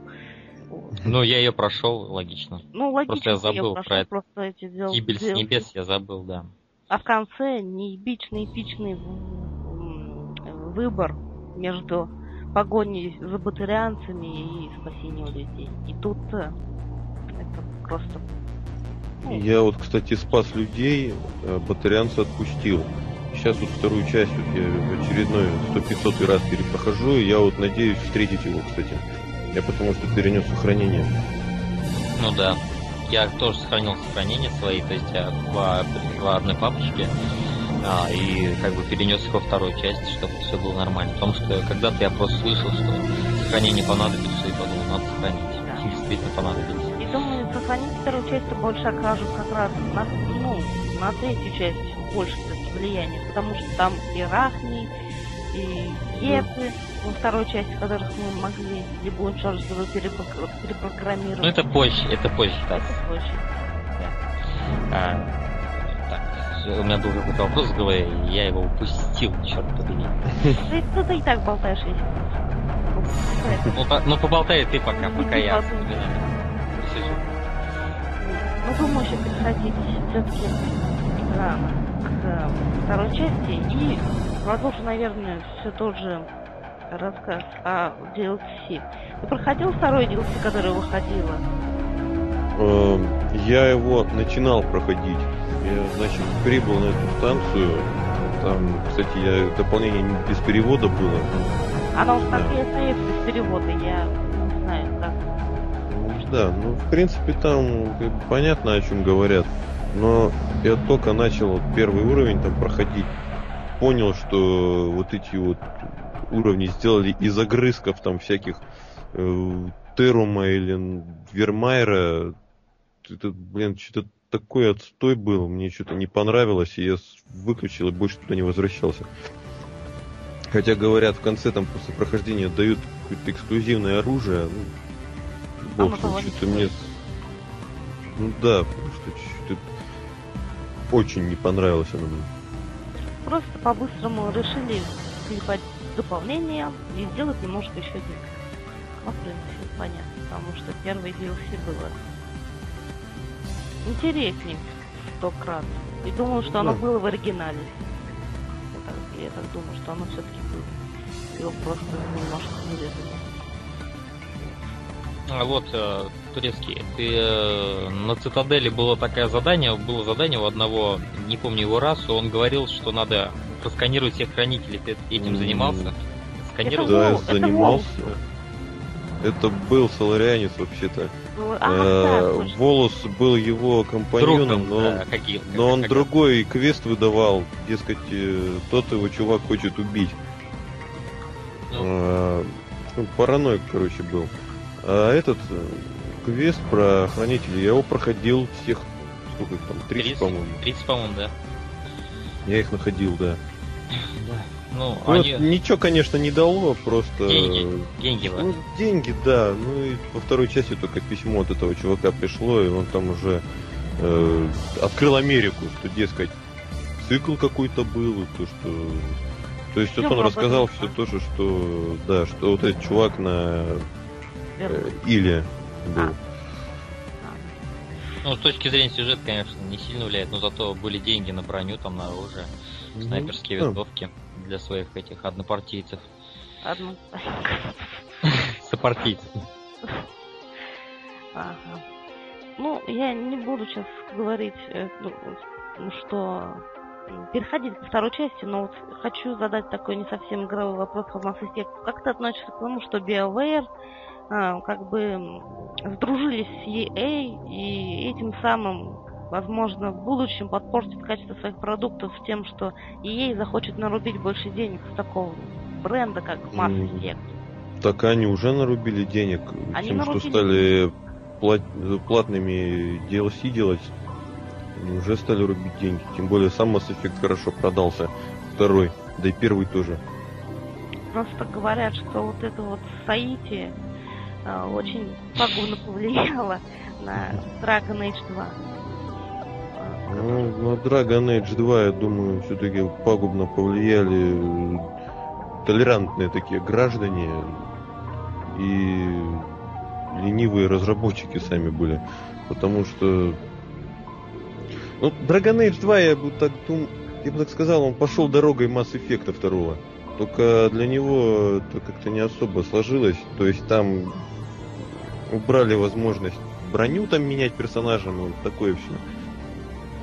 Вот. Ну, я ее прошел, логично. Ну, логично, Просто я что забыл прошел, про это. просто эти дел- Гибель с DLC. небес я забыл, да. А в конце неэпичный эпичный выбор между погоней за батарианцами и спасением людей. И тут э, это просто... ну, Я вот, кстати, спас людей, а батарианца отпустил. Сейчас вот вторую часть вот я очередной 100-500 раз перепрохожу, и я вот надеюсь встретить его, кстати. Я потому что перенес сохранение. Ну да. Я тоже сохранил сохранения свои, то есть я по, по одной папочке. А, и как бы перенес их во вторую часть, чтобы все было нормально. Потому что когда-то я просто слышал, что сохранение понадобится, и подумал, надо сохранить. Да. Действительно понадобилось. И думаю, сохранить вторую часть больше окажут как раз на, ну, на третью часть больше все-таки влияния, потому что там и Рахни, и Геты во второй части, которых мы могли либо перепро- перепрограммировать. Ну это позже, это позже, да. Это позже. А, так, у меня был какой-то вопрос в голове, и я его упустил, черт побери. <laughs> Ты, ну, ты и так болтаешь весь. Ну, по- ну поболтай ты пока, пока я посижу. Ну, думаю, еще переходить все-таки к второй части и продолжу, наверное, все тот же рассказ о DLC. Ты проходил второй DLC, который выходила? Эм, Я его начинал проходить. Я, значит, прибыл на эту станцию. Там, кстати, я дополнение не без перевода было. Она уж так и остается без перевода, я не знаю, как. Да, ну, в принципе, там понятно, о чем говорят. Но я только начал вот первый уровень там проходить, понял, что вот эти вот уровни сделали из огрызков там всяких э, Терума или Вермайра. Это, блин, что-то такой отстой был, мне что-то не понравилось, и я выключил и больше туда не возвращался. Хотя говорят, в конце там после прохождения дают какое-то эксклюзивное оружие. Ну, Оно бог, не что-то мне... Ну да, потому что что-то очень не понравилось оно мне. Просто по-быстрому решили клепать дополнение и сделать немножко еще денег. Ну, в принципе, понятно, потому что первый DLC было интереснее сто крат. И думаю, что оно Да. было в оригинале. Я так, я так думаю, что оно все-таки было. Его просто немножко вырезали. А вот, э, турецкий, ты э, на цитадели было такое задание, было задание у одного, не помню его расу, он говорил, что надо просканировать всех хранителей. Ты этим занимался? Сканировал? Да, я Вол- это занимался. Это был соларианец вообще-то. Ну, А, Э, да. Волос был его компаньоном, Другом, но, да, какие- но он как- другой квест выдавал. Дескать, э, тот его чувак хочет убить. Ну. Ну, параноик, короче, был. А этот э, квест про хранителей, я его проходил всех, сколько их там, 30, 30, по-моему. 30, по-моему, да. Я их находил, да. Ну, Ну, они... Ничего, конечно, не дало, просто... Деньги. Деньги, Ну, деньги, да. Ну и во второй части только письмо от этого чувака пришло, и он там уже э, открыл Америку, что, дескать, цикл какой-то был, и то, что... То есть вот он рассказал все то же, что, да, что вот этот чувак на э. Иле был. А. Ну, с точки зрения сюжета, конечно, не сильно влияет, но зато были деньги на броню, там, на оружие, снайперские Ну, винтовки. Для своих этих однопартийцев. Одну. <laughs> Сопартийцев. Ага. Ну, я не буду сейчас говорить, э, ну, что переходить ко второй части, но вот хочу задать такой не совсем игровой вопрос по Mass Effect. Как ты относишься к тому, что BioWare а, как бы сдружились с EA и этим самым, возможно, в будущем подпортит качество своих продуктов тем, что EA захочет нарубить больше денег с такого бренда, как Mass. Effect. Так они уже нарубили денег Они тем, нарубили что стали плат- платными DLC делать. Они уже стали рубить деньги. Тем более сам Mass Effect хорошо продался. Второй, да и первый тоже. Просто говорят, что вот это вот соитие а, очень пагубно повлияло на <laughs> Dragon Age 2. Ну, на Dragon Age 2, я думаю, все-таки пагубно повлияли э, толерантные такие граждане и ленивые разработчики сами были. Потому что... Ну, Dragon Age 2, я бы так дум... я бы так сказал, он пошел дорогой Mass Effect 2. Только для него это как-то не особо сложилось. То есть там убрали возможность броню там менять персонажам, вот такое все.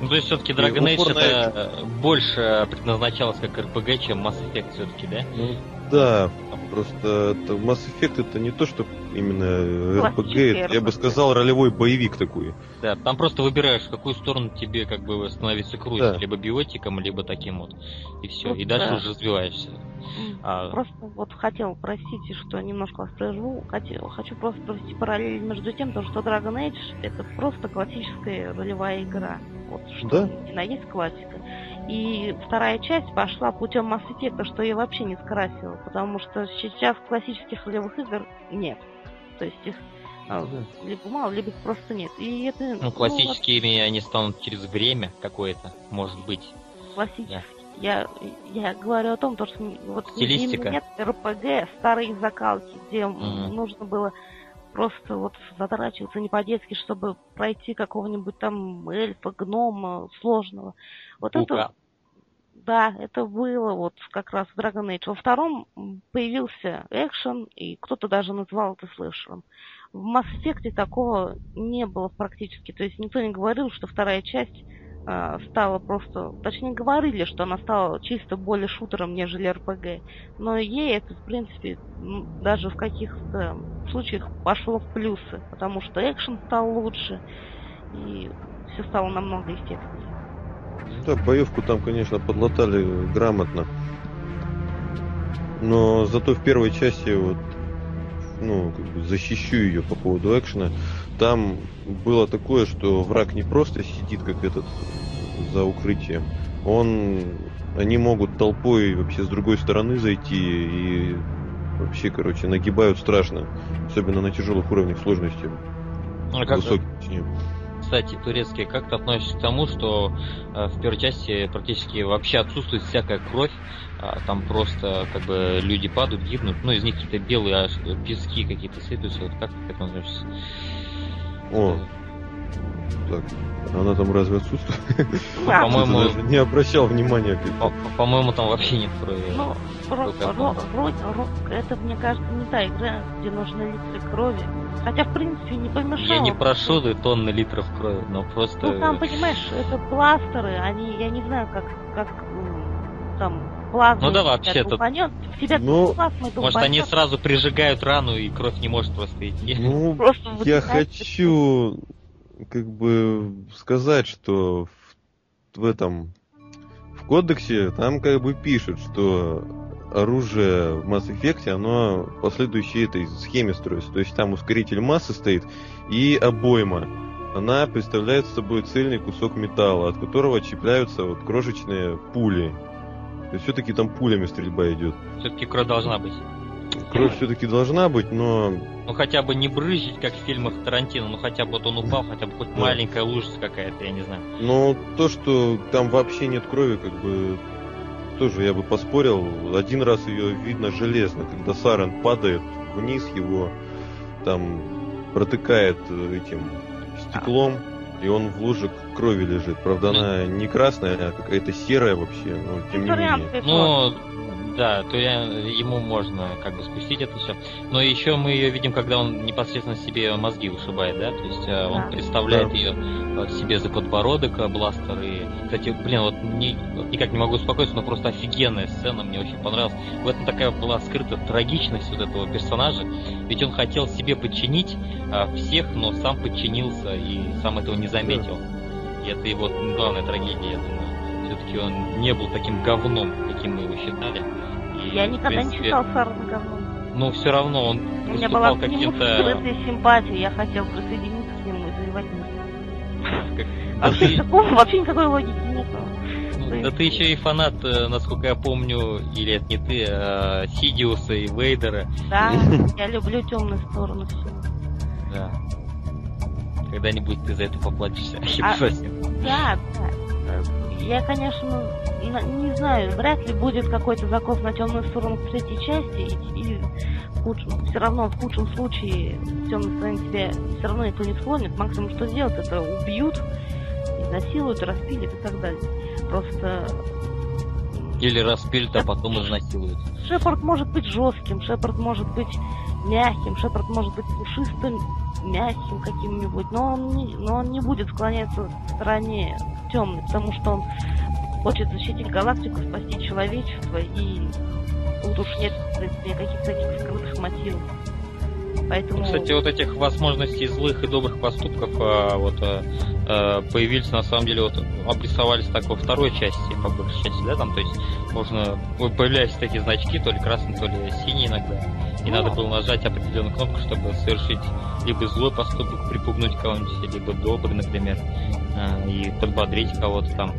Ну, то есть все-таки Dragon Age это больше предназначалось как RPG, чем Mass Effect все-таки, да? Ну, да, просто это, Mass Effect это не то, что именно RPG, это, я бы сказал, ролевой боевик такой. Да, там просто выбираешь, в какую сторону тебе как бы становиться круче, Да. либо биотиком, либо таким вот. И все. Ну, и дальше да. уже развиваешься. А- Просто вот хотел, простите, что немножко вас прерву, хотел, хочу просто провести параллель между тем, то, что Dragon Age это просто классическая ролевая игра. Вот что Да. на есть классика. И вторая часть пошла путем Mass Effect, что ее вообще не скрасило, потому что сейчас классических ролевых игр нет. То есть их а, либо мало, либо их просто нет. И это Ну, классическими они станут через время какое-то, может быть. классический. Я, я говорю о том, то, что вот Стилистика. именно нет РПГ, старые закалки, где Мгм. нужно было просто вот затрачиваться не по-детски, чтобы пройти какого-нибудь там эльфа, гнома сложного. Вот Паука. это, да, это было вот как раз в Dragon Age. Во втором появился экшен, и кто-то даже назвал это слэшером. В Mass Effect такого не было практически. То есть никто не говорил, что вторая часть стала просто... Точнее, говорили, что она стала чисто более шутером, нежели РПГ. Но ей это, в принципе, даже в каких-то случаях пошло в плюсы. Потому что экшен стал лучше, и все стало намного эффектнее. Да, боевку там, конечно, подлатали грамотно. Но зато в первой части вот ну, как бы защищу ее по поводу экшена. Там было такое, что враг не просто сидит, как этот, за укрытием. Он... Они могут толпой вообще с другой стороны зайти и вообще, короче, нагибают страшно. Особенно на тяжелых уровнях сложности. А как, Высоких, точнее. кстати, турецкие, как ты относишься к тому, что э, в первой части практически вообще отсутствует всякая кровь, а там просто как бы люди падают, гибнут, ну из них какие-то белые аж пески какие-то сыпятся, вот как ты к этому относишься? О, так, она там разве отсутствует? Да, по-моему- Что-то даже не обращал внимания. По-моему, там вообще нет крови. Ну, это, мне кажется, не та игра, где нужны литры крови. Хотя, в принципе, не помешало. Я не прошу да, тонны литров крови, но просто... Ну, там, понимаешь, это бластеры, они, я не знаю, как, как там, плазма Ну да, в тебя вообще-то- долбанет, в тебя Ну, плазмой Может, они сразу прижигают рану, и кровь не может просто идти. Ну, <laughs> просто я вытекает. хочу как бы сказать, что в, в этом в кодексе там как бы пишут, что оружие в Mass Effect, оно по следующей этой схеме строится. То есть там ускоритель массы стоит и обойма. Она представляет собой цельный кусок металла, от которого отщепляются вот крошечные пули. То есть все-таки там пулями стрельба идет. Все-таки кровь должна быть. Кровь все-таки должна быть, но Ну хотя бы не брызжить, как в фильмах Тарантино, ну хотя бы вот он упал, хотя бы хоть Да. маленькая лужица какая-то, я не знаю. Но то, что там вообще нет крови, как бы тоже я бы поспорил. Один раз ее видно железно, когда Сарен падает вниз, его там протыкает э, этим стеклом, и он в луже крови лежит. Правда, она не красная, а какая-то серая вообще, но тем не менее. Ну, Да, то я, ему можно как бы спустить это все. Но еще мы ее видим, когда он непосредственно себе мозги ушибает, да? То есть э, он Да. представляет Да. ее э, себе за подбородок, э, бластер. И, кстати, блин, вот ни- вот никак не могу успокоиться, но просто офигенная сцена, мне очень понравилась. В этом такая была скрыта трагичность вот этого персонажа. Ведь он хотел себе подчинить э, всех, но сам подчинился и сам этого не заметил. И это его главная трагедия, я думаю. Все-таки он не был таким говном, каким мы его считали. И, Я никогда не принципе, считал Сарна говном. Но все равно он У меня была к нему скрытая симпатия, я хотел присоединиться к нему и завоевать мир. Вообще, ты, такого, вообще никакой логики нет. ну, да ты еще и фанат, э, насколько я помню, или это не ты, а Сидиуса и Вейдера. Да, <laughs> я люблю темную сторону всего. Да. Когда-нибудь ты за это поплатишься. А-. Да, да. Я, конечно, не знаю, вряд ли будет какой-то закос на темную сторону в третьей части, и, и все равно в худшем случае в темной стороне тебя все равно никто не склонит. Максимум, что сделать, это убьют, изнасилуют, распилят и так далее. Просто Или распилят, а потом изнасилуют. Шепард может быть жестким, Шепард может быть мягким, Шепард может быть пушистым, мягким каким-нибудь, но он не, но он не будет склоняться к стороне темной, потому что он хочет защитить галактику, спасти человечество, и тут уж нет, принципе, никаких таких скрытых мотивов. Поэтому... Кстати, вот этих возможностей злых и добрых поступков а, вот а, а, появились на самом деле вот обрисовались так во второй части, по большей части, да, там, то есть можно вот появлялись такие значки, то ли красный, то ли синий иногда, и Ну. надо было нажать определенную кнопку, чтобы совершить либо злой поступок, припугнуть кого-нибудь, либо добрый, например, и подбодрить кого-то там.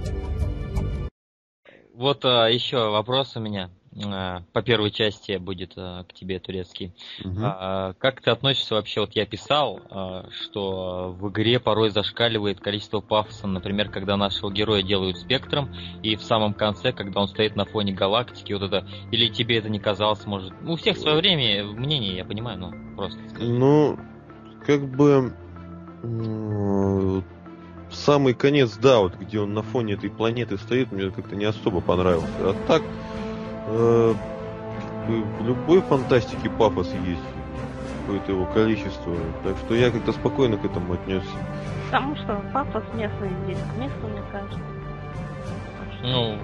Вот еще вопрос у меня. А, по первой части будет а, к тебе турецкий. Мгм. А, как ты относишься вообще? Вот я писал, а, что в игре порой зашкаливает количество пафоса, например, когда нашего героя делают спектром, и в самом конце, когда он стоит на фоне галактики, вот это, или тебе это не казалось, может, ну, у всех свое время, мнение, я понимаю, ну, просто скажи. Ну, как бы самый конец, да, вот где он на фоне этой планеты стоит, мне как-то не особо понравился. А так, э, в любой фантастике пафос есть, какое-то его количество. Так что я как-то спокойно к этому отнесся. Потому что пафос местный здесь к месту, мне кажется. Ну,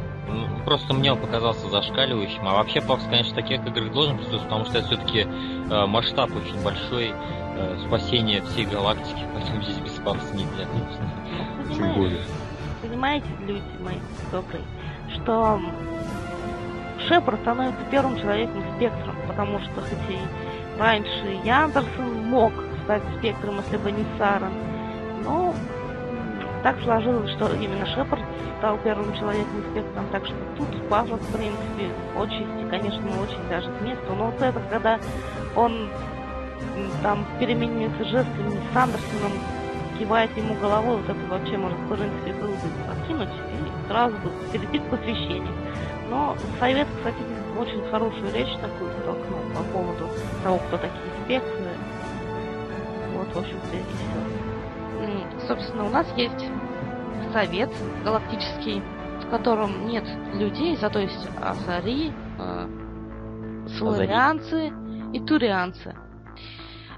просто мне он показался зашкаливающим, а вообще пафос, конечно, в таких играх должен присутствовать, потому что это все-таки масштаб очень большой, э, спасение всей галактики, поэтому здесь без пафоса нельзя, конечно. Тем более. понимаете, люди мои добрые, что Шепард становится первым человеком спектром, потому что хоть и раньше Яндерсон мог стать спектром, если бы не Саран, но так сложилось, что именно Шепард стал первым человеком спектром, так что тут пафос, в принципе, отчасти, конечно, очень даже к месту, но вот это, когда он там переменивается жестами с Андерсоном, кивает ему головой, вот это вообще может, в принципе, было бы откинуть и сразу бы перейти к посвящению. Но совет, кстати, очень хорошую речь такую столкнул по поводу того, кто такие спектры. Вот, в общем-то, и все. Собственно, у нас есть совет галактический, в котором нет людей, зато есть асари, э, славянцы и турианцы.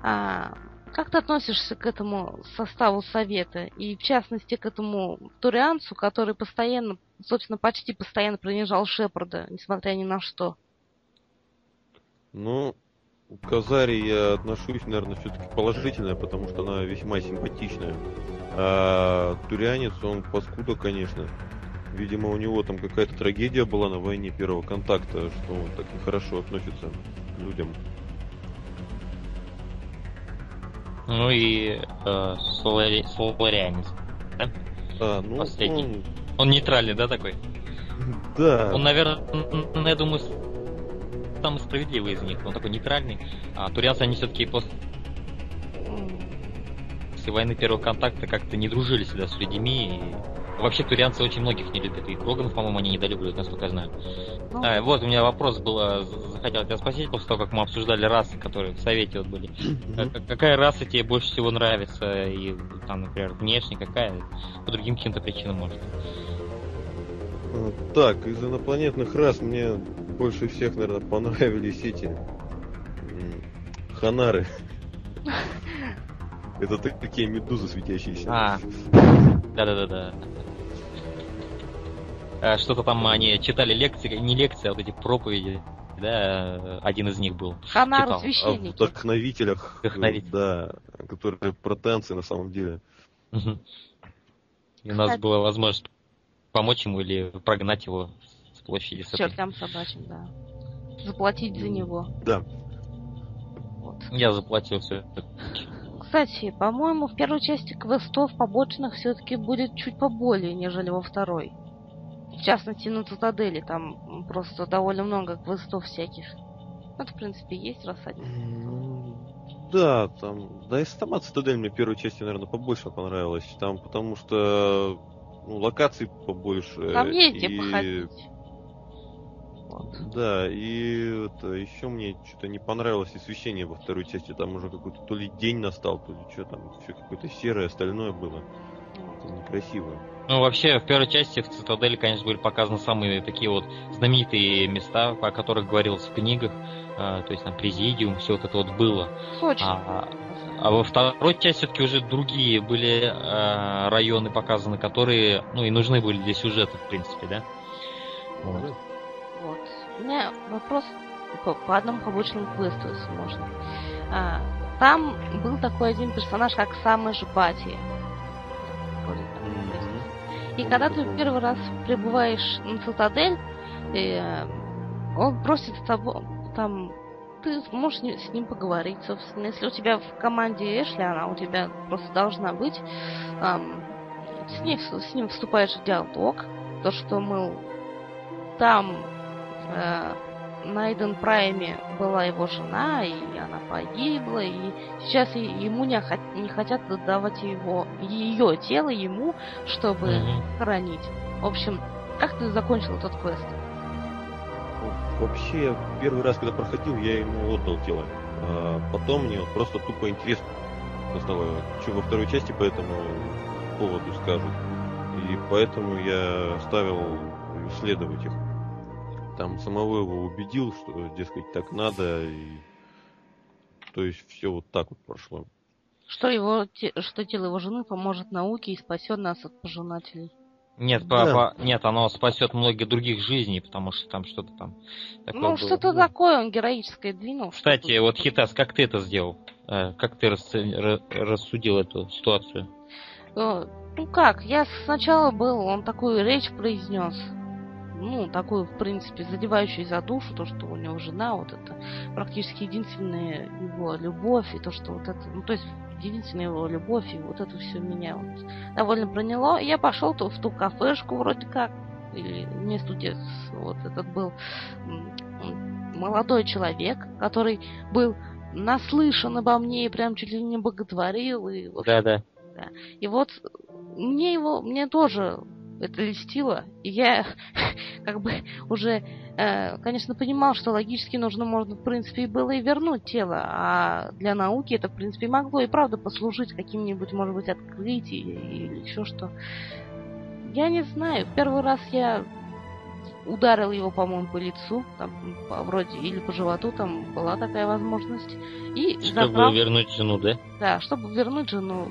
А, как ты относишься к этому составу совета и, в частности, к этому турианцу, который постоянно, собственно, почти постоянно принижал Шепарда, несмотря ни на что? Ну, к Казаре я отношусь, наверное, все-таки положительно, потому что она весьма симпатичная. А Турянец, он паскуда, конечно. Видимо, у него там какая-то трагедия была на войне первого контакта, что он так нехорошо относится к людям. Ну и э, Солари- Соларианец. да? А, ну, Последний. он- Он нейтральный, да, такой? да. Он, наверное, я думаю, самый справедливый из них. Он такой нейтральный. А турианцы, они все-таки после М, войны первого контакта как-то не дружили всегда с людьми. И... Вообще турианцы очень многих не любят. И Кроганов, по-моему, они недолюбливают, насколько я знаю. ну, А, вот у меня вопрос был, а, захотел тебя спросить после того, как мы обсуждали расы, которые в Совете вот были. Как- Какая раса тебе больше всего нравится? И там, например, внешне какая? По другим каким-то причинам, может. А, Так, из инопланетных рас мне больше всех, наверное, понравились эти ханары. <laughs> Это такие медузы светящиеся. А, да-да-да-да. А, что-то там они читали лекции, не лекции, а вот эти проповеди. Да, один из них был. Ханар О вдохновителях, Вдохновитель. да, которые про танцы на самом деле. И у нас была возможность помочь ему или прогнать его с площади. с. Чертям собачьим, да. Заплатить за него. Да. Вот. Я заплатил все. Кстати, по-моему, в первой части квестов побочных все-таки будет чуть поболее, нежели во второй. В частности, на Цитадели там просто довольно много квестов всяких. Ну, Это, в принципе, есть рассадник. Ну, Да, там, да и сама Цитадель мне первой части, наверное, побольше понравилась. Там, потому что ну, локаций побольше. Там есть где и- походить. Да, и это, еще мне что-то не понравилось освещение во второй части. Там уже какой-то то ли день настал, то ли что там, все какое-то серое, остальное было. Это некрасиво. Ну, вообще, в первой части в Цитадели, конечно, были показаны самые такие вот знаменитые места, о которых говорилось в книгах. А, то есть там Президиум, все вот это вот было. Сочи. А, а во второй части все-таки уже другие были а, районы показаны, которые, ну, и нужны были для сюжета, в принципе, да? Вот. У меня вопрос по, по одному побочному квесту, если можно. А, там был такой один персонаж, как там есть. И когда ты первый раз прибываешь на цитадель, э, он просит с тобой там ты можешь с ним- поговорить, собственно. Если у тебя в команде Эшли, она у тебя просто должна быть, с, ней, с ним вступаешь в диалог. То, что, мол, там на Эйден Прайме была его жена, и она погибла, и сейчас ему не, охот- не хотят отдавать его, ее тело ему, чтобы Мгм. хоронить. В общем, как ты закончил этот квест? Вообще, первый раз, когда проходил, я ему отдал тело. А потом мне просто тупо интересно стало, что во второй части по этому поводу скажут. И поэтому я ставил исследовать их. Там самого его убедил, что, дескать, так надо, и то есть все вот так вот прошло. Что его, что тело его жены поможет науке и спасет нас от пожинателей. Нет, Да. папа, нет, оно спасет многих других жизней, потому что там что-то там такое ну, было. что-то такое он героическое двинул. Кстати, что-то. вот Хитас, как ты это сделал? Э, Как ты рассудил эту ситуацию? Э, Ну как, я сначала был, он такую речь произнес. Ну, такую, в принципе, задевающую за душу, то, что у него жена, вот это практически единственная его любовь, и то, что вот это, ну, то есть единственная его любовь, и вот это все меня вот довольно проняло. И я пошел то в ту кафешку вроде как, или место, где вот этот был молодой человек, который был наслышан обо мне и прям чуть ли не боготворил, и общем, Да-да. и вот мне его, мне тоже это льстило, и я <laughs> как бы уже, э, конечно, понимал, что логически нужно, можно, в принципе, и было и вернуть тело, а для науки это, в принципе, могло и правда послужить каким-нибудь, может быть, открытием или еще что. Я не знаю, первый раз я ударил его, по-моему, по лицу, там, по- вроде, или по животу, там была такая возможность, и Чтобы забрал- вернуть жену, да? да, чтобы вернуть жену,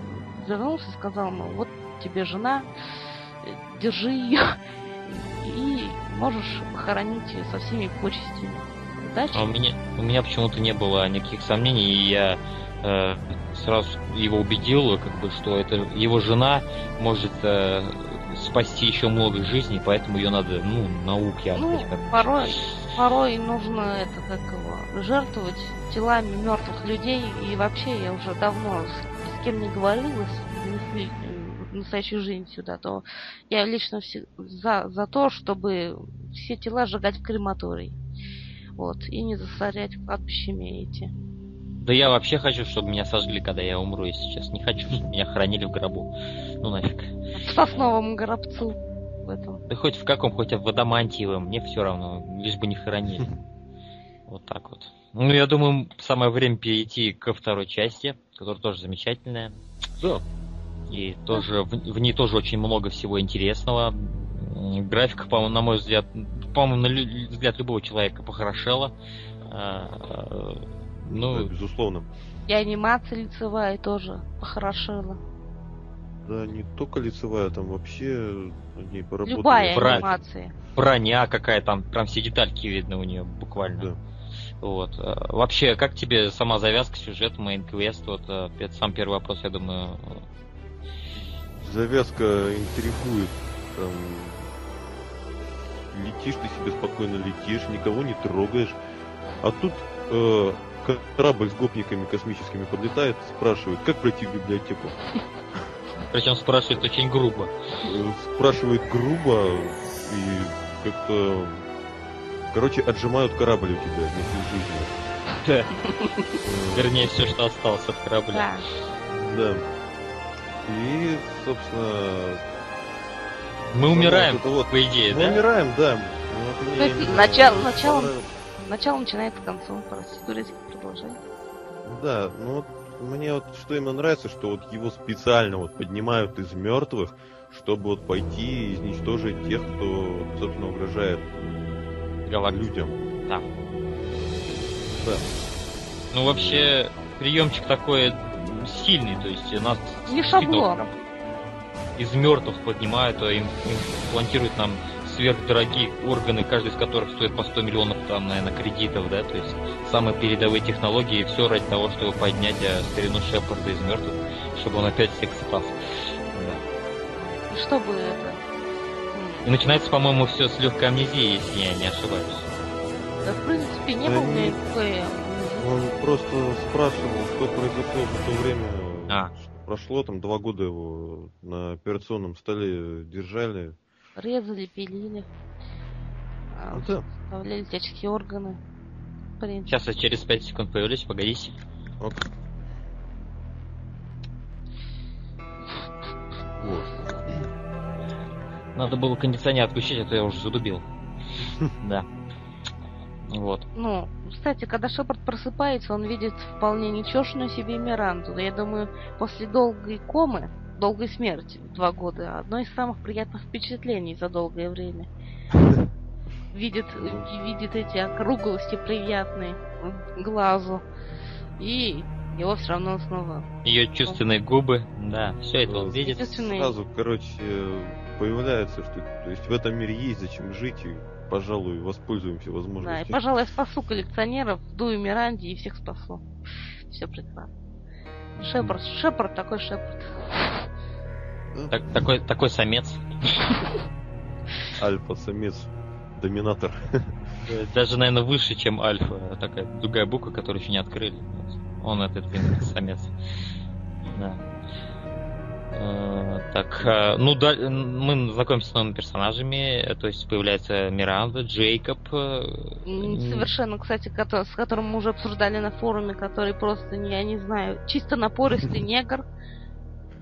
вернулся и сказал, мол, вот тебе жена, держи ее и можешь похоронить ее со всеми почестями. Удачи. А у меня, у меня почему-то не было никаких сомнений, и я э, сразу его убедил, как бы, что это его жена может э, спасти еще много жизней, поэтому ее надо, ну, науке Ну, отдать. короче. порой, порой нужно это как его жертвовать телами мертвых людей. И вообще я уже давно с, с кем не говорила, с- в настоящую жизнь сюда, то я лично все- за, за то, чтобы все тела сжигать в крематорий. Вот, и не засорять кладбищами эти. Да я вообще хочу, чтобы меня сожгли, когда я умру, если сейчас. Не хочу, чтобы меня хранили в гробу. Ну нафиг. В сосновом горобцу в этом. Да хоть в каком, хоть в адамантиевом, мне все равно, лишь бы не хоронили. <laughs> Вот так вот. Ну, я думаю, самое время перейти ко второй части, которая тоже замечательная. Да. И тоже в, в ней тоже очень много всего интересного. Графика, по-моему, на мой взгляд, по-моему, на лю- взгляд любого человека похорошела. А, Да, ну, безусловно. И анимация лицевая тоже похорошела. Да, не только лицевая, там вообще поработали. Любая Бра- анимация. броня какая там, прям все детальки видно у нее буквально. Да. Вот. А, Вообще, как тебе сама завязка, сюжет, мейн квест? Вот это сам первый вопрос, я думаю. Завязка интригует. Там летишь ты себе спокойно летишь, никого не трогаешь. А тут э, корабль с гопниками космическими подлетает, спрашивает, как пройти в библиотеку. Причем спрашивает очень грубо. Э, Спрашивает грубо и как-то... Короче, отжимают корабль у тебя вместе с жизнью. Да. Э, Вернее, все, что осталось от корабля. Да. Да. И, собственно... Мы умираем, вот это вот. по идее, Мы да? умираем, да. Вот То есть начало- понравилось. Начало начинается к концу. Продолжай. Да, ну вот мне вот что именно нравится, что вот его специально вот поднимают из мертвых, чтобы вот пойти и изничтожить тех, кто, собственно, угрожает Галактика. людям. Да. Да. Ну, вообще, приемчик такой сильный, то есть нас Не действительно шаблон. прям из мертвых поднимают, а им, им плантируют нам сверхдорогие органы, каждый из которых стоит по 100 миллионов, там, наверное, кредитов, да, то есть самые передовые технологии, и все ради того, чтобы поднять э, старину Шепарда из мертвых, чтобы он опять всех спас. Да. И чтобы это... И начинается, по-моему, все с легкой амнезии, если я не ошибаюсь. Да, в принципе, не было никакой... Он просто спрашивал, что произошло за то время. А. что Прошло там два года его на операционном столе держали. Резали, пилили. а, Ну да. Вставляли всяческие органы. В принципе. Сейчас я через 5 секунд появлюсь, погодите. Вот. Вот. Надо было кондиционер отключить, а то я уже задубил. <laughs> Да. Вот. Ну, кстати, когда Шепард просыпается, он видит вполне ничешную себе Миранду. Я думаю, после долгой комы, долгой смерти, два года, одно из самых приятных впечатлений за долгое время. <laughs> Видит, видит эти округлости приятные глазу. И его все равно снова. Ее чувственные губы, да, все это он Вот. видит. Сразу, короче, появляется, что то есть в этом мире есть зачем жить, и, пожалуй, воспользуемся Да, и, возможностью. пожалуй, я спасу коллекционеров, дую Миранде и всех спасу. Все прекрасно. Шепард, Шепард такой Шепард. Так- такой, такой самец. Альфа-самец, доминатор. Даже, наверное, выше, чем альфа. Такая другая буква, которую еще не открыли. Он этот самец. Да. Э, Так, э, ну да, мы знакомимся с новыми персонажами, то есть появляется Миранда, Джейкоб. э, Совершенно, кстати, с которым мы уже обсуждали на форуме, который просто, не- я не знаю, чисто напористый <laughs> негр.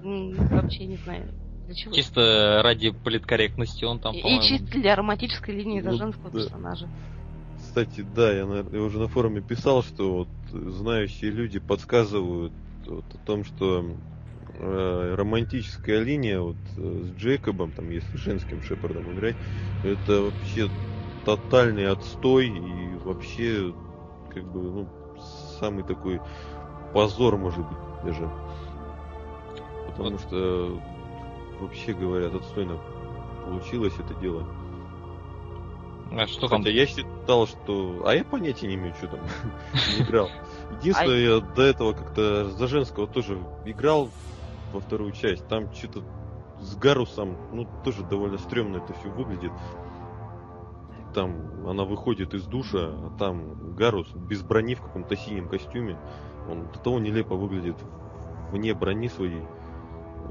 Вообще не знаю, для чего. Чисто ради политкорректности он там, И, чисто для романтической линии за Ну, женского да. персонажа. Кстати, да, я, наверное, я уже на форуме писал, что вот знающие люди подсказывают вот о том, что романтическая линия вот э, с Джейкобом, там, если женским Шепардом играть, это вообще тотальный отстой и вообще как бы ну самый такой позор может быть даже, потому Вот. что вообще говорят отстойно получилось это дело. А что там? Хотя я считал, что... А я понятия не имею, что там <laughs> не играл. <laughs> Единственное, я до этого как-то за женского тоже играл во вторую часть. Там что-то с Гарусом, ну, тоже довольно стрёмно это все выглядит. Там она выходит из душа, а там Гарус без брони в каком-то синем костюме. Он до того нелепо выглядит вне брони своей.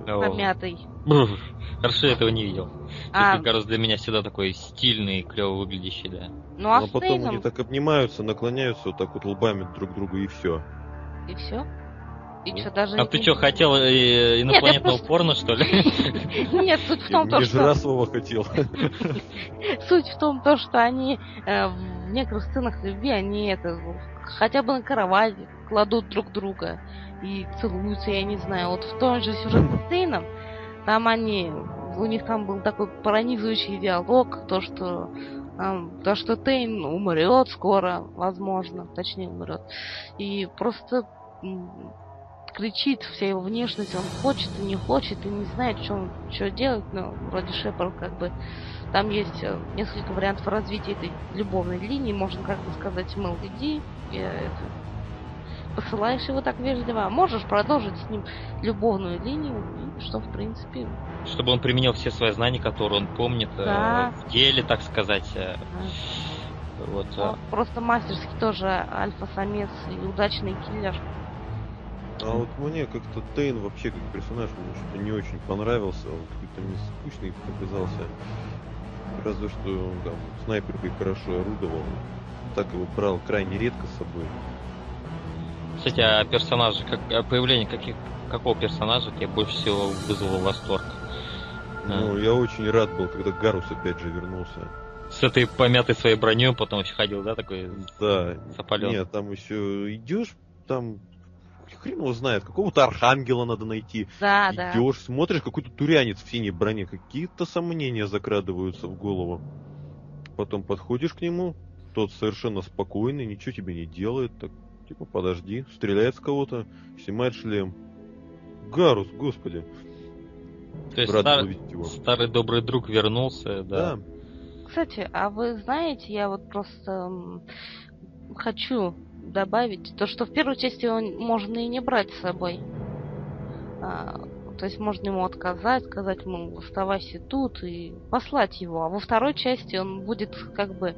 Помятый. <laughs> Хорошо, я этого не видел. А, Гарус для меня всегда такой стильный, клево выглядящий, да. ну а Но потом они так обнимаются, наклоняются вот так вот лбами друг к другу и все. и все. И Ну. что, даже... А ты что, хотел э, инопланетного просто- порно, что ли? <laughs> Нет, суть в том, то, что... Межрасового хотел. <laughs> Суть в том, то, что они э, в некоторых сценах любви, они это хотя бы на кровати кладут друг друга и целуются, я не знаю. Вот в том же сюжете с Тейном, там они, у них там был такой пронизывающий диалог, то, что То, что Тейн умрет скоро, возможно, точнее умрет. И просто кричит вся его внешность, он хочет и не хочет, и не знает, что, что делать, но вроде Шепард как бы... Там есть э, несколько вариантов развития этой любовной линии, можно как бы сказать, мол, иди, посылаешь его так вежливо, а можешь продолжить с ним любовную линию, что, в принципе... Чтобы он применил все свои знания, которые он помнит э, да. э, в деле, так сказать. Э, да. Вот, э. Просто мастерский тоже альфа-самец и удачный киллер. А вот мне как-то Тейн вообще как персонаж мне что-то не очень понравился, он какой-то мне скучный показался. Разве что он там снайперкой хорошо орудовал. Так его брал крайне редко с собой. Кстати, а персонажи, как, а появление каких, какого персонажа тебе больше всего вызвало восторг? Ну, а. я очень рад был, когда Гарус опять же вернулся. С этой помятой своей броней потом еще ходил, да, такой? Да. Запален. Нет, там еще идешь, там хрен его знает, какого-то архангела надо найти. Да, Идешь, да. смотришь, какой-то турянец в синей броне, какие-то сомнения закрадываются в голову. Потом подходишь к нему, тот совершенно спокойный, ничего тебе не делает, так Типа, подожди, стреляет с кого-то, снимает шлем. Гарус, господи. То есть стар... старый добрый друг вернулся, да. да. Кстати, а вы знаете, я вот просто хочу добавить то, что в первой части он можно и не брать с собой. А, то есть можно ему отказать, сказать ему оставайся тут и послать его. А во второй части он будет как бы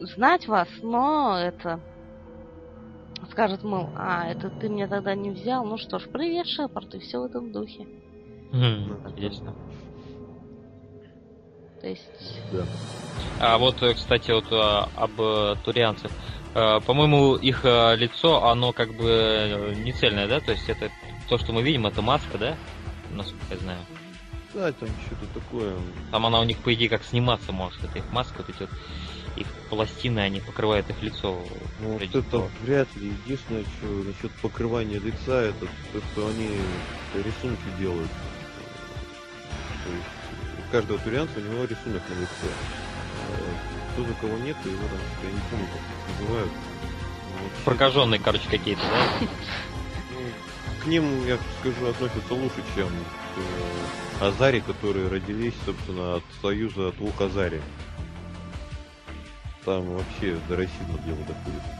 знать вас, но это скажет, мол, а, это ты меня тогда не взял, ну что ж, привет, Шепард, и все в этом духе. Mm, интересно. То есть... Да. А вот, э, кстати, вот а, об э, турианцах. По-моему, их лицо, оно как бы не цельное, да? То есть это то, что мы видим, это маска, да? Насколько я знаю. Да, там что-то такое. Там она у них, по идее, как сниматься может. Это их маска, вот эти вот их пластины, они покрывают их лицо. Ну, вот это вряд ли. Единственное, что насчет покрывания лица, это то, что они рисунки делают. То есть у каждого турианца у него рисунок на лице. Кто за кого нет, его там, я не помню, как называют. Вот, Прокаженные, короче, какие-то, да? Ну, к ним, я скажу, относятся лучше, чем к Азари, которые родились, собственно, от союза двух Азари там вообще до расизма дело доходит.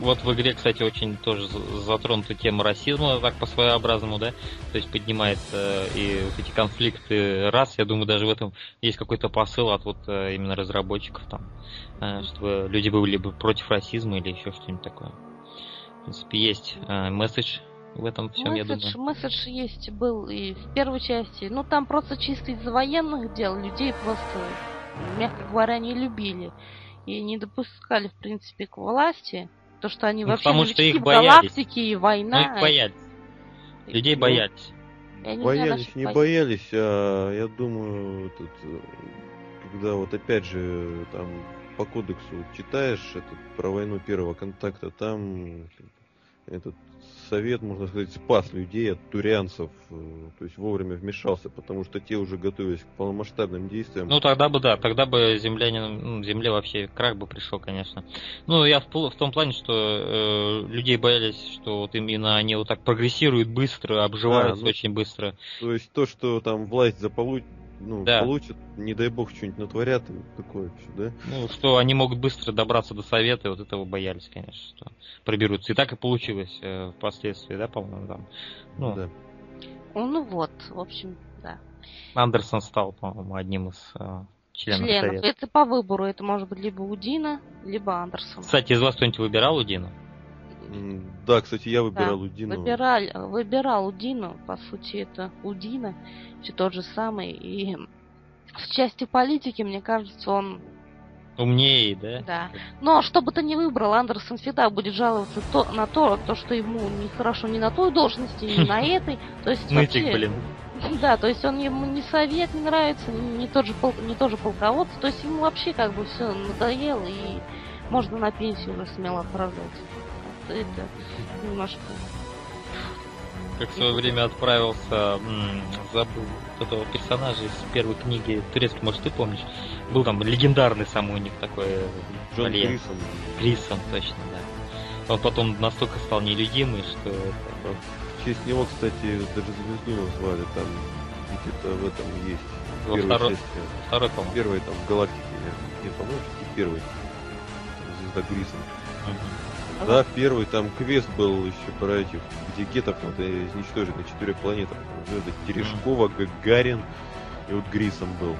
Вот в игре, кстати, очень тоже затронута тема расизма, так по-своеобразному, да, то есть поднимается э, и вот эти конфликты раз, я думаю, даже в этом есть какой-то посыл от вот э, именно разработчиков там, э, чтобы люди были бы против расизма или еще что-нибудь такое. В принципе, есть месседж в этом всем, месседж, я думаю. Месседж есть был и в первой части, ну там просто чисто из-за военных дел людей просто мягко говоря, не любили и не допускали, в принципе, к власти. То, что они ну, вообще потому что их в галактике и война. Ну, их боялись. Людей ну, боялись. Я не боялись, знаю, не боялись, а я думаю, этот, когда вот опять же там по кодексу читаешь этот, про войну первого контакта, там этот совет, можно сказать, спас людей от турианцев, э, то есть вовремя вмешался, потому что те уже готовились к полномасштабным действиям. Ну тогда бы да, тогда бы землянин, ну, земле вообще крах бы пришел, конечно. Ну я в, в том плане, что э, людей боялись, что вот именно они вот так прогрессируют быстро, обживаются а, ну, очень быстро. То есть то, что там власть заполучит ну, да. получат, не дай бог, что-нибудь натворят, и такое все, да? Ну, что они могут быстро добраться до совета, и вот этого боялись, конечно, что проберутся. И так и получилось э, впоследствии, да, по-моему, там. Ну, да. Ну, ну вот, в общем, да. Андерсон стал, по-моему, одним из э, членов, членов. Совета. Это по выбору, это может быть либо Удина, либо Андерсон. Кстати, из вас кто-нибудь выбирал Удину? Да, кстати, я выбирал да, Удину. Выбирал, выбирал Удину, по сути, это Удина, все тот же самый. И в части политики, мне кажется, он Умнее, да? Да. Но что бы ты ни выбрал, Андерсон всегда будет жаловаться то, на то, то, что ему нехорошо ни на той должности, ни на <laughs> этой. То есть Нытик, вообще... блин. <laughs> Да, то есть он ему ни совет не нравится, ни тот же пол, не тот же полководец. То есть ему вообще как бы все надоело и можно на пенсию уже смело отправлять это немножко... как в свое время отправился, забыл этого персонажа из первой книги турецкой, может ты помнишь? Был там легендарный самый у них такой э, Джон. Грисон. Грисон, точно, да. Он потом настолько стал нелюдимый, что это В честь него, кстати, даже звезду назвали. Там где-то в этом есть. Во Первой второй- части. второй, по-моему. Первой там галактики. Нет, Нет, по-моему. Там Звезда Грисон. Мгм. Да, первый там квест был еще про этих, где гетов надо изничтожить на четырех планетах. Ну, Это Терешкова, Гагарин и вот Грисон был.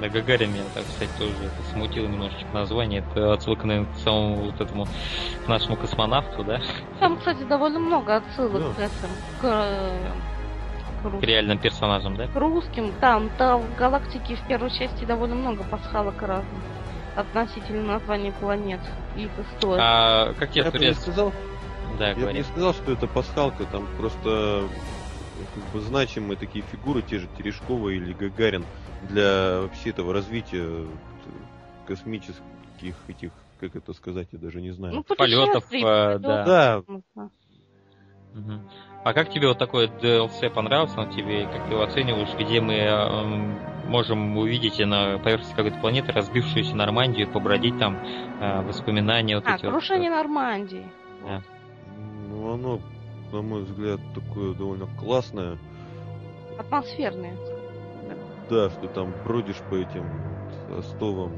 Да, Гагарин меня, так сказать, тоже это смутило немножечко название. Это отсылка, наверное, к самому вот этому к нашему космонавту, да? Там, кстати, довольно много отсылок Да. к этим, к, э, к К реальным персонажам, да? к русским. Там, там в галактике в первой части довольно много пасхалок разных относительно названий планет и их истории. А как тебе Я бы не сказал, Да, я бы говори. не сказал, что это пасхалка, там просто как бы значимые такие фигуры, те же Терешкова или Гагарин, для вообще этого развития э, космических этих, как это сказать, я даже не знаю. ну, полетов, э, да. Мгм. А как тебе вот такой DLC понравился? Он тебе, как ты его оцениваешь, где мы эм, можем увидеть на поверхности какой-то планеты разбившуюся Нормандию, побродить там, э, воспоминания вот А, эти вот, крушение Нормандии. да. ну оно, на мой взгляд, такое довольно классное. Атмосферные. Да, что там бродишь по этим остовам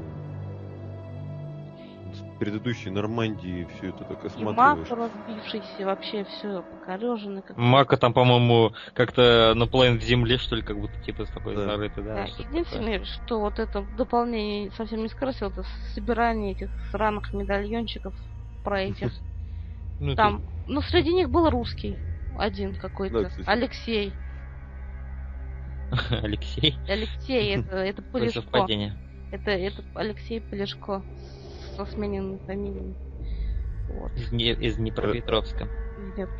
предыдущей Нормандии, все это так И маг осматриваешь. разбившийся, вообще все покореженный. Как... Мака там, по-моему, как-то наполовину в земле, что ли, как будто типа с такой Да. зарыты, да. Да, что-то такое. единственное, что вот это дополнение совсем не скрасило, это собирание этих сраных медальончиков про этих. <laughs> Ну, Там, ну, среди них был русский один какой-то. Алексей. <laughs> Алексей. Алексей, это, это Полешко. Это, это Алексей Полешко со смененной фамилией. Вот. Из, Не- из Днепропетровска. Нет. <laughs>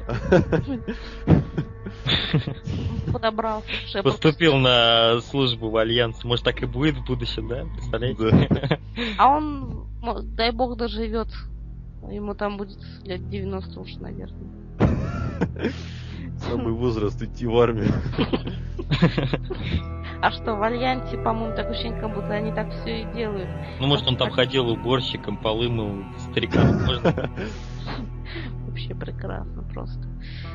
Подобрался. Поступил на службу в Альянс. Может, так и будет в будущем, да? Представляете? <laughs> А он, дай бог, доживет. Ему там будет лет 90 уж, наверное. <laughs> Самый возраст идти в армию. А что, в Альянсе, по-моему, так ощущение, как будто они так все и делают. Ну, может, он там ходил уборщиком, полы мыл, старикам. Можно? <laughs> Вообще прекрасно просто.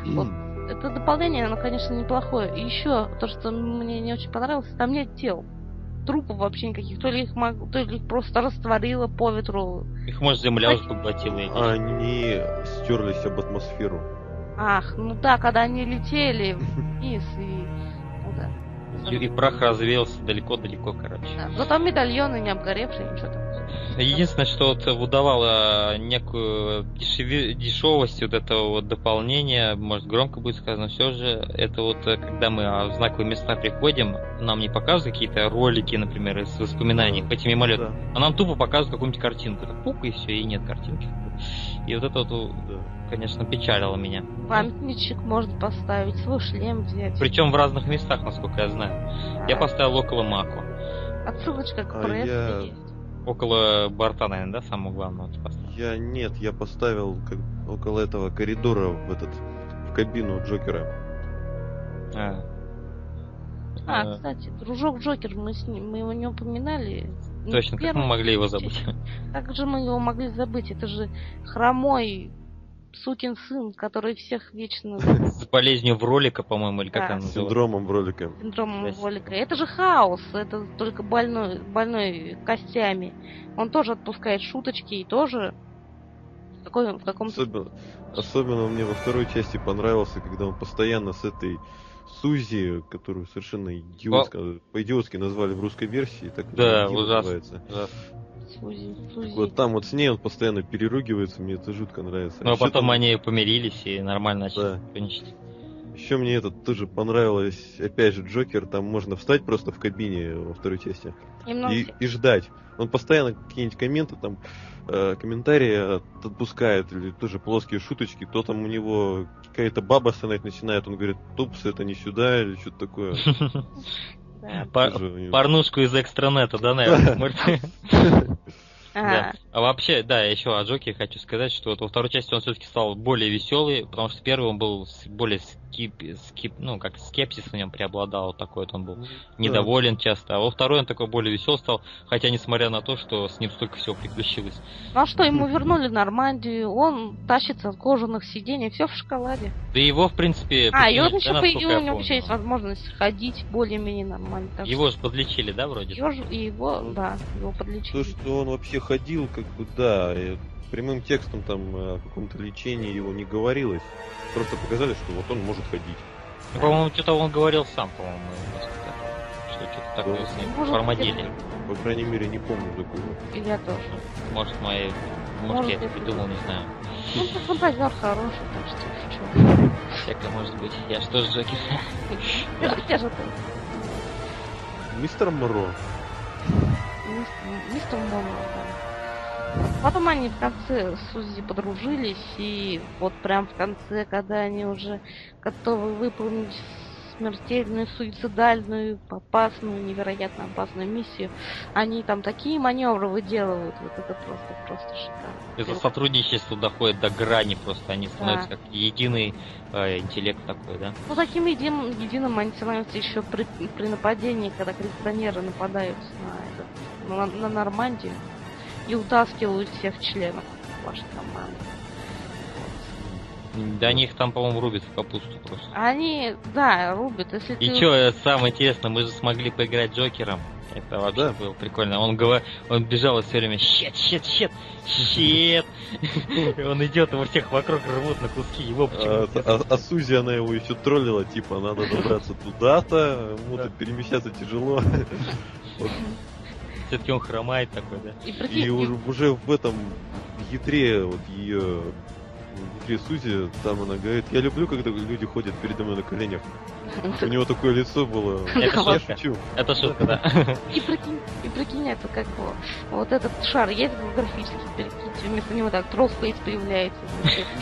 Вот. Это дополнение, оно, конечно, неплохое. И еще то, что мне не очень понравилось, там нет тел. Трупов вообще никаких. То ли их, мог- то ли их просто растворило по ветру. Их, может, земля уже поглотила. Они стерлись об атмосферу. Ах, ну да, когда они летели вниз и... Ну да. И, и прах развеялся далеко-далеко, короче. да. Но там медальоны не обгоревшие, ничего там. Единственное, что вот выдавало некую дешеви- дешевость вот этого вот дополнения, может громко будет сказано, все же, это вот э, когда мы в знаковые места приходим, нам не показывают какие-то ролики, например, из воспоминаний по этим мимолетам, Да, а нам тупо показывают какую-нибудь картинку. Так пук, и все, и нет картинки. И вот это вот, да. Конечно, печалило меня. Памятничек можно поставить, свой шлем взять. Причем в разных местах, насколько я знаю. Я А, поставил около Мако. Отсылочка к А прессе я- есть. Около борта, наверное, да, самого главного ты поставил? Я нет, я поставил как, около этого коридора в этот в кабину Джокера. А. А, Э, кстати, дружок Джокер, мы с ним, мы его не упоминали. Точно, как мы могли его забыть? Как же мы его могли забыть? Это же хромой сукин сын, который всех вечно <laughs> С болезнью в ролика, по-моему, или как Да. она называется? Синдромом ролика. синдромом Жесть. Волика. Это же хаос, это только больной, больной костями. Он тоже отпускает шуточки и тоже в, какой, в каком-то... Особенно, особенно мне во второй части понравился, когда он постоянно с этой Сузи, которую совершенно идиотско, по-идиотски назвали в русской версии, так Да, Ди ужасно. называется. Сузи, Сузи. Вот там вот с ней он постоянно переругивается, мне это жутко нравится. Ну, а потом там- они помирились и нормально начали Да. сотрудничать. Еще мне этот тоже понравилось, опять же, Джокер, там можно встать просто в кабине во второй части Немного и, и ждать. Он постоянно какие-нибудь комменты там, э, комментарии от- отпускает, или тоже плоские шуточки, то там у него какая-то баба стонать начинает, он говорит, тупс, это не сюда, или что-то такое. <laughs> Пар- Порнушку из экстранета, да, наверное? <laughs> А Да. А вообще, да, еще о Джокере хочу сказать, что вот во второй части он все-таки стал более веселый, потому что первый он был более скип, скип, ну, как скепсис в нем преобладал, вот такой вот он был недоволен часто. А во второй он такой более веселый стал, хотя несмотря на то, что с ним столько всего приключилось. Ну а что, ему вернули Нормандию, он тащится от кожаных сидений, все в шоколаде. Да его, в принципе... А, и он еще по... у него вообще есть возможность ходить более-менее нормально. Его же подлечили, да, вроде? Его, и его, да, его подлечили. То, что он вообще ходил, как бы, да, прямым текстом там о каком-то лечении его не говорилось. Просто показали, что вот он может ходить. Ну, по-моему, что-то он говорил сам, по-моему, что что-то такое с ним формадили. По крайней мере, не помню такого. И я тоже. Может, мои... Может, может я это придумал, не знаю. Ну, ты фантазер хороший, так что что. Всякое может быть. Я что ж Джокер? Я же ты. Мистер Моро. Мистер Моро, да. Потом они в конце с Сузи подружились, и вот прям в конце, когда они уже готовы выполнить смертельную, суицидальную, опасную, невероятно опасную миссию, они там такие маневры выделывают, вот это просто, просто шикарно. Это сотрудничество доходит до грани просто, они становятся да. как единый э, интеллект такой, да? Ну, таким единым, единым они становятся еще при, при нападении, когда коллекционеры нападают на, этот, на, на Нормандию и утаскивают всех членов вашей команды. Да они их там, по-моему, рубят в капусту просто. Они, да, рубят, если И ты... чё, самое интересное, мы же смогли поиграть Джокером. Это вообще да. было прикольно. Он, говор... он бежал и все время щет, щет, щет, щет. <laughs> Он идет, его всех вокруг рвут на куски, его почему а, а, а Сузи, она его еще троллила, типа, надо добраться туда-то, ему-то перемещаться тяжело <laughs> все-таки он хромает такой, да? И, и уже, уже в этом ядре вот ее внутри Сузи, там она говорит, я люблю, когда люди ходят передо мной на коленях. У него такое лицо было. <laughs> Это шутка. Это шутка, да. И прикинь, и прикинь, это как вот этот шар есть графический, перекиньте, вместо него так троллфейс появляется.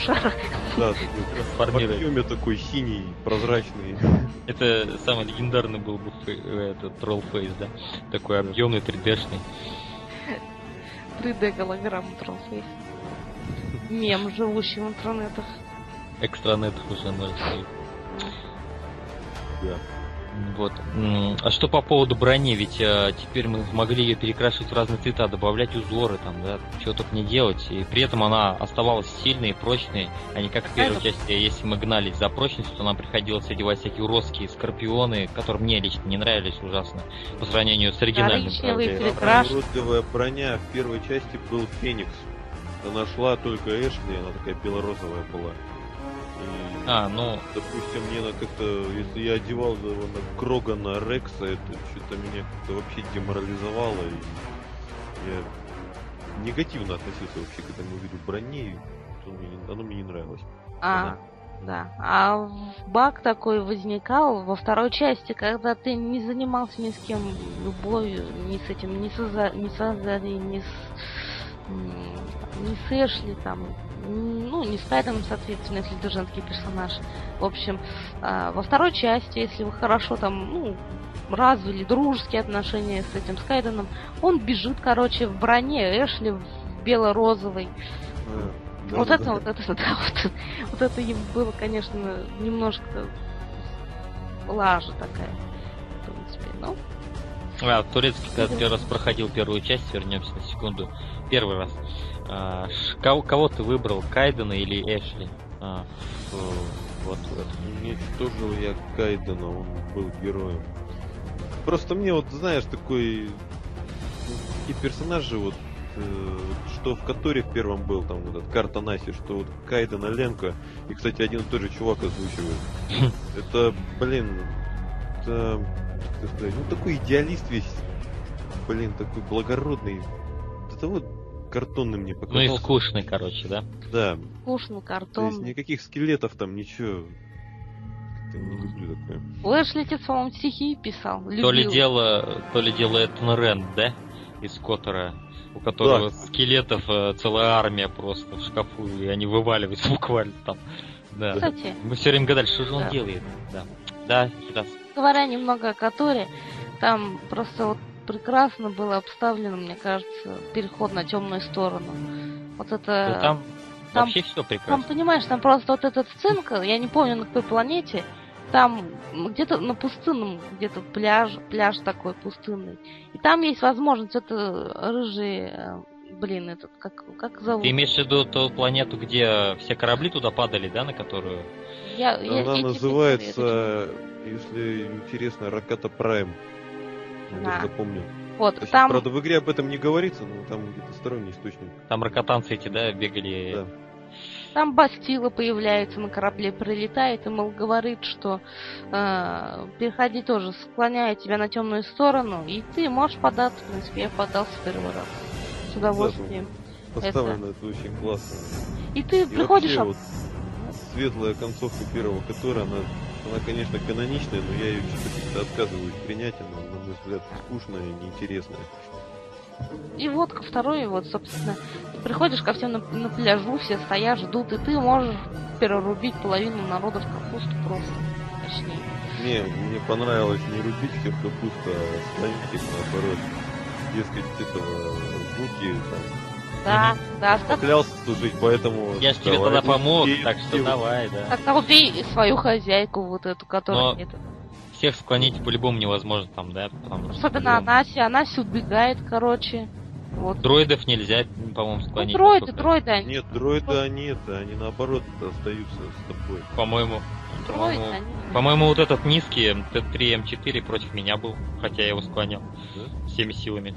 Шар. Да, <laughs> такой в такой синий, прозрачный. Это самый легендарный был бы этот троллфейс, да? Такой объемный, 3D-шный. 3D голограмма троллфейс мем, живущий в интернетах. Экстранетах уже можно сказать. Да. Вот. А что по поводу брони? Ведь а, теперь мы могли ее перекрашивать в разные цвета, добавлять узоры, там, да, чего только не делать. И при этом она оставалась сильной и прочной, а не как в первой части, если мы гнались за прочностью, то нам приходилось одевать всякие уродские скорпионы, которые мне лично не нравились ужасно, по сравнению с оригинальным. Уродливая броня в первой части был Феникс. Она шла только Эшли, она такая белорозовая была. А, ну... Допустим, мне на как-то, если я одевал его на Крогана Рекса, это что-то меня как-то вообще деморализовало. И я негативно относился вообще к этому виду брони. Оно мне не нравилось. А, да. А баг такой возникал во второй части, когда ты не занимался ни с кем любовью, ни с этим, ни с, ни с Азари, ни с не с Эшли, там, ну, не с Кайденом, соответственно, если это женский персонаж. В общем, э, во второй части, если вы хорошо там, ну, развили дружеские отношения с этим Скайденом, он бежит, короче, в броне Эшли в бело-розовой. Да, вот да, это, да. вот это, да, вот, вот это им было, конечно, немножко лажа такая, в принципе, но... А, турецкий, когда первый раз проходил первую часть, вернемся на секунду, первый раз. А, кого, кого ты выбрал, Кайдена или Эшли? А, вот, вот. Уничтожил я Кайдена, он был героем. Просто мне вот, знаешь, такой... И персонажи вот э, что в Которе в первом был, там вот этот карта Наси, что вот Кайден Оленко, и, кстати, один и тот же чувак озвучивает. <laughs> Это, блин, это, как сказать, ну такой идеалист весь, блин, такой благородный, до того картонным мне показался. Ну и скучный, короче, да? Да. Скучный, картонный. То есть никаких скелетов там, ничего. Как-то не люблю такое. Лэшли тебе, по-моему, стихи писал. Любил. То ли дело, то ли дело это Рен, да? Из Коттера у которого да. скелетов э, целая армия просто в шкафу, и они вываливаются <laughs> буквально там. Да. Кстати. Мы все время гадали, что же он делает. Да. Да, Говоря немного о Которе, там просто вот прекрасно было обставлено, мне кажется, переход на темную сторону. Вот это... Ну, там, там- вообще все Там, прекрасно. понимаешь, там просто вот эта сценка, я не помню на какой планете, там где-то на пустынном, где-то пляж, пляж такой пустынный. И там есть возможность, это рыжий, э, блин, этот, как, как зовут? Ты имеешь в виду ту планету, где все корабли туда падали, да, на которую... Я, я- я Она тебе называется, если интересно, Раката Прайм. Я Да. даже запомнил. Вот, То есть, там, Правда, в игре об этом не говорится, но там где-то сторонний источник. Там ракотанцы эти, да, бегали. Да. там Бастила появляется на корабле, прилетает и, мол, говорит, что э, переходи тоже, склоняя тебя на темную сторону, и ты можешь податься, в принципе, я подался первый раз. С удовольствием. Поставлено это, очень классно. И ты И приходишь, вообще, а- вот светлая концовка первого Котора, она, она, конечно, каноничная, но я ее что-то как-то отказываюсь принять. Она, на мой взгляд, скучная и неинтересная. И вот ко второй, вот, собственно, ты приходишь ко всем на, на пляжу, все стоят, ждут, и ты можешь перерубить половину народа в капусту просто. Точнее. Не, мне понравилось не рубить всех капусту, а склонить их наоборот. Дескать, этого звуки там. Да, да, как- Поклялся служить, поэтому... Я ж тебе тогда помог, убей так что его. давай, да. Тогда убей свою хозяйку, вот эту, которая... Но- это- Всех склонить по-любому невозможно там, да? Потому что Особенно. Анаси, Анаси убегает, короче. Вот. Дроидов нельзя, по-моему, Ну, склонить. дроиды, насколько- дроиды, они... Нет, дроиды они это, они наоборот остаются с тобой. По-моему. Дроиды, По-моему, они... по-моему, вот этот низкий Т3М4 против меня был, хотя я его склонял Да? всеми силами.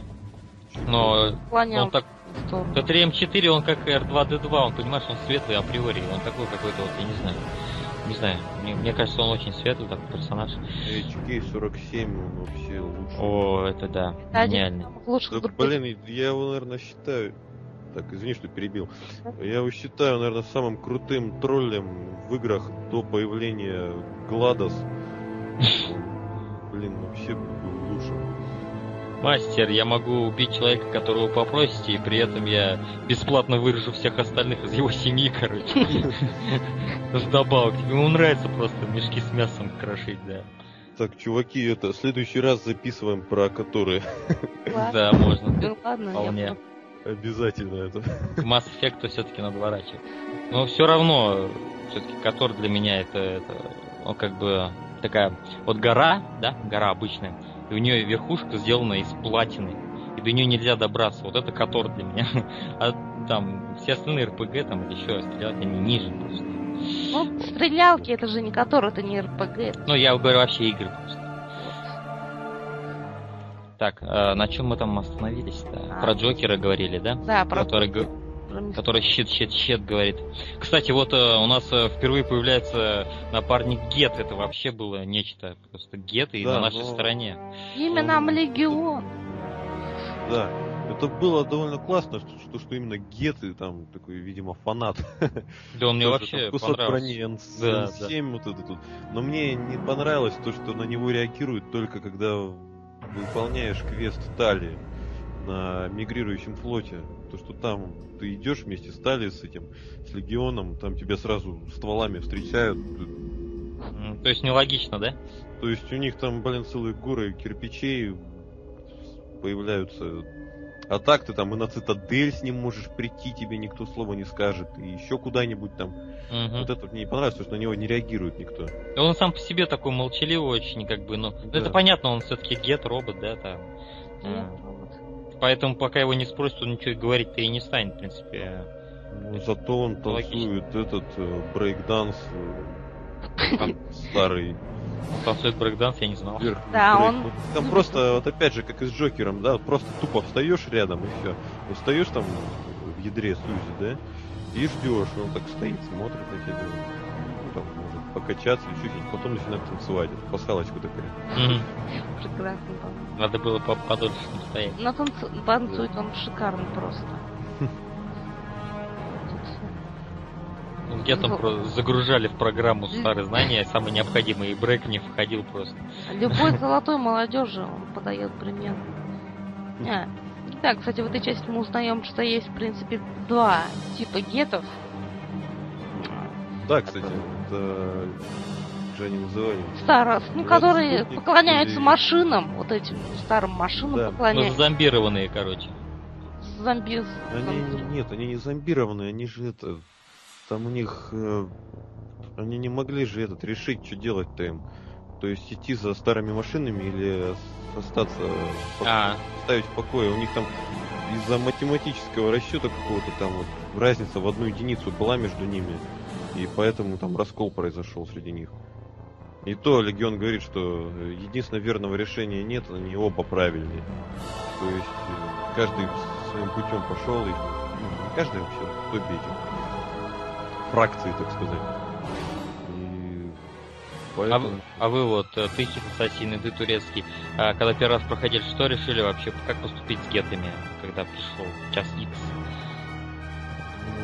Но Склонял он так... сторону. Т3М4, он как R2D2, он, понимаешь, он светлый априори, он такой какой-то вот, я не знаю. Не знаю, мне, мне кажется, он очень светлый такой персонаж. HK-47, он вообще лучший. О, это да, Это лучших Так, друг- блин, я его, наверное, считаю... Так, извини, что перебил. Я его считаю, наверное, самым крутым троллем в играх до появления Гладос. <laughs> Блин, вообще был лучшим. Мастер, я могу убить человека, которого попросите, и при этом я бесплатно вырежу всех остальных из его семьи, короче. Вдобавок, <laughs> ему нравится просто мешки с мясом крошить, да. Так, чуваки, это, в следующий раз записываем про которые. Да, можно. Ну, ладно, я Вполне. Обязательно это. К Mass Effect все-таки надо ворачивать. Но все равно, все-таки Котор для меня это, это, он как бы такая вот гора, да, гора обычная, и у нее верхушка сделана из платины, и до нее нельзя добраться. Вот это Котор для меня. <laughs> А там все остальные РПГ там или еще стрелять они ниже просто. Ну, стрелялки, это же не который, это не РПГ. Ну, я говорю вообще игры просто. Так, э, на чем мы там остановились-то? А. Про Джокера говорили, да? Да, про... Который который щит, щит, щит говорит. Кстати, вот э, у нас э, впервые появляется напарник Гет. Это вообще было нечто. Просто Гет и Да, на нашей но- стороне. Имя нам Легион. Да. Это было довольно классно, что, что, что именно Геты там такой, видимо, фанат. Да он мне вообще там кусок понравился. брони N- Да, N7 вот это тут. Но мне не понравилось то, что на него реагируют только когда выполняешь квест Тали на мигрирующем флоте. То, что там ты идешь вместе с Тали, с этим, с Легионом, там тебя сразу стволами встречают. То есть нелогично, да? То есть у них там, блин, целые горы кирпичей появляются. А так ты там и на цитадель с ним можешь прийти, тебе никто слова не скажет. И еще куда-нибудь там. Мгм. Вот это вот мне не понравилось, потому что на него не реагирует никто. Он сам по себе такой молчаливый очень, как бы, ну, Да. это понятно, он все-таки Гет, робот, да, там. Вот. Поэтому пока его не спросят, он ничего и говорить-то и не станет, в принципе. Ну, зато он Логично. танцует этот э, брейкданс э, старый. Танцует брейкданс, я не знал. вверх Да, брейк. он- Ну, Там просто, вот опять же, как и с Джокером, да, просто тупо встаешь рядом и все. Вот встаешь там в ядре Сузи, да, и ждешь, он так стоит, смотрит на тебя. Ну, там может покачаться, что-нибудь, потом начинает танцевать. Это пасхалочка такая. Прекрасно. было. Надо было по- подольше там стоять. Но танцу- танцует он шикарно просто. Тут Где там Ну. про- загружали в программу старые знания, самые необходимые, и брейк не входил просто. Любой <laughs> золотой молодежи он подает пример. А. Да, кстати, в этой части мы узнаем, что есть, в принципе, два типа гетов. Да, кстати, это же они назывались? Старос, ну, которые поклоняются или- машинам, вот этим старым машинам Да. Ну, поклоняются. зомбированные, короче. Зомби... Они зомби- нет, они не зомбированные, они же это. Там у них. э, они не могли же этот решить, что делать-то им. То есть идти за старыми машинами или остаться А, ставить в покое. У них там из-за математического расчета какого-то там вот разница в одну единицу была между ними. И поэтому там раскол произошел среди них. И то Легион говорит, что э, единственного верного решения нет, они оба правильные. То есть э, каждый своим путем пошел, и ну, не каждый вообще, обе эти фракции, так сказать. И а, поэтому... вы- а вы вот, э, ты ассасин, и ты турецкий, а когда первый раз проходили, что решили вообще, как поступить с гетами, когда пришел час X?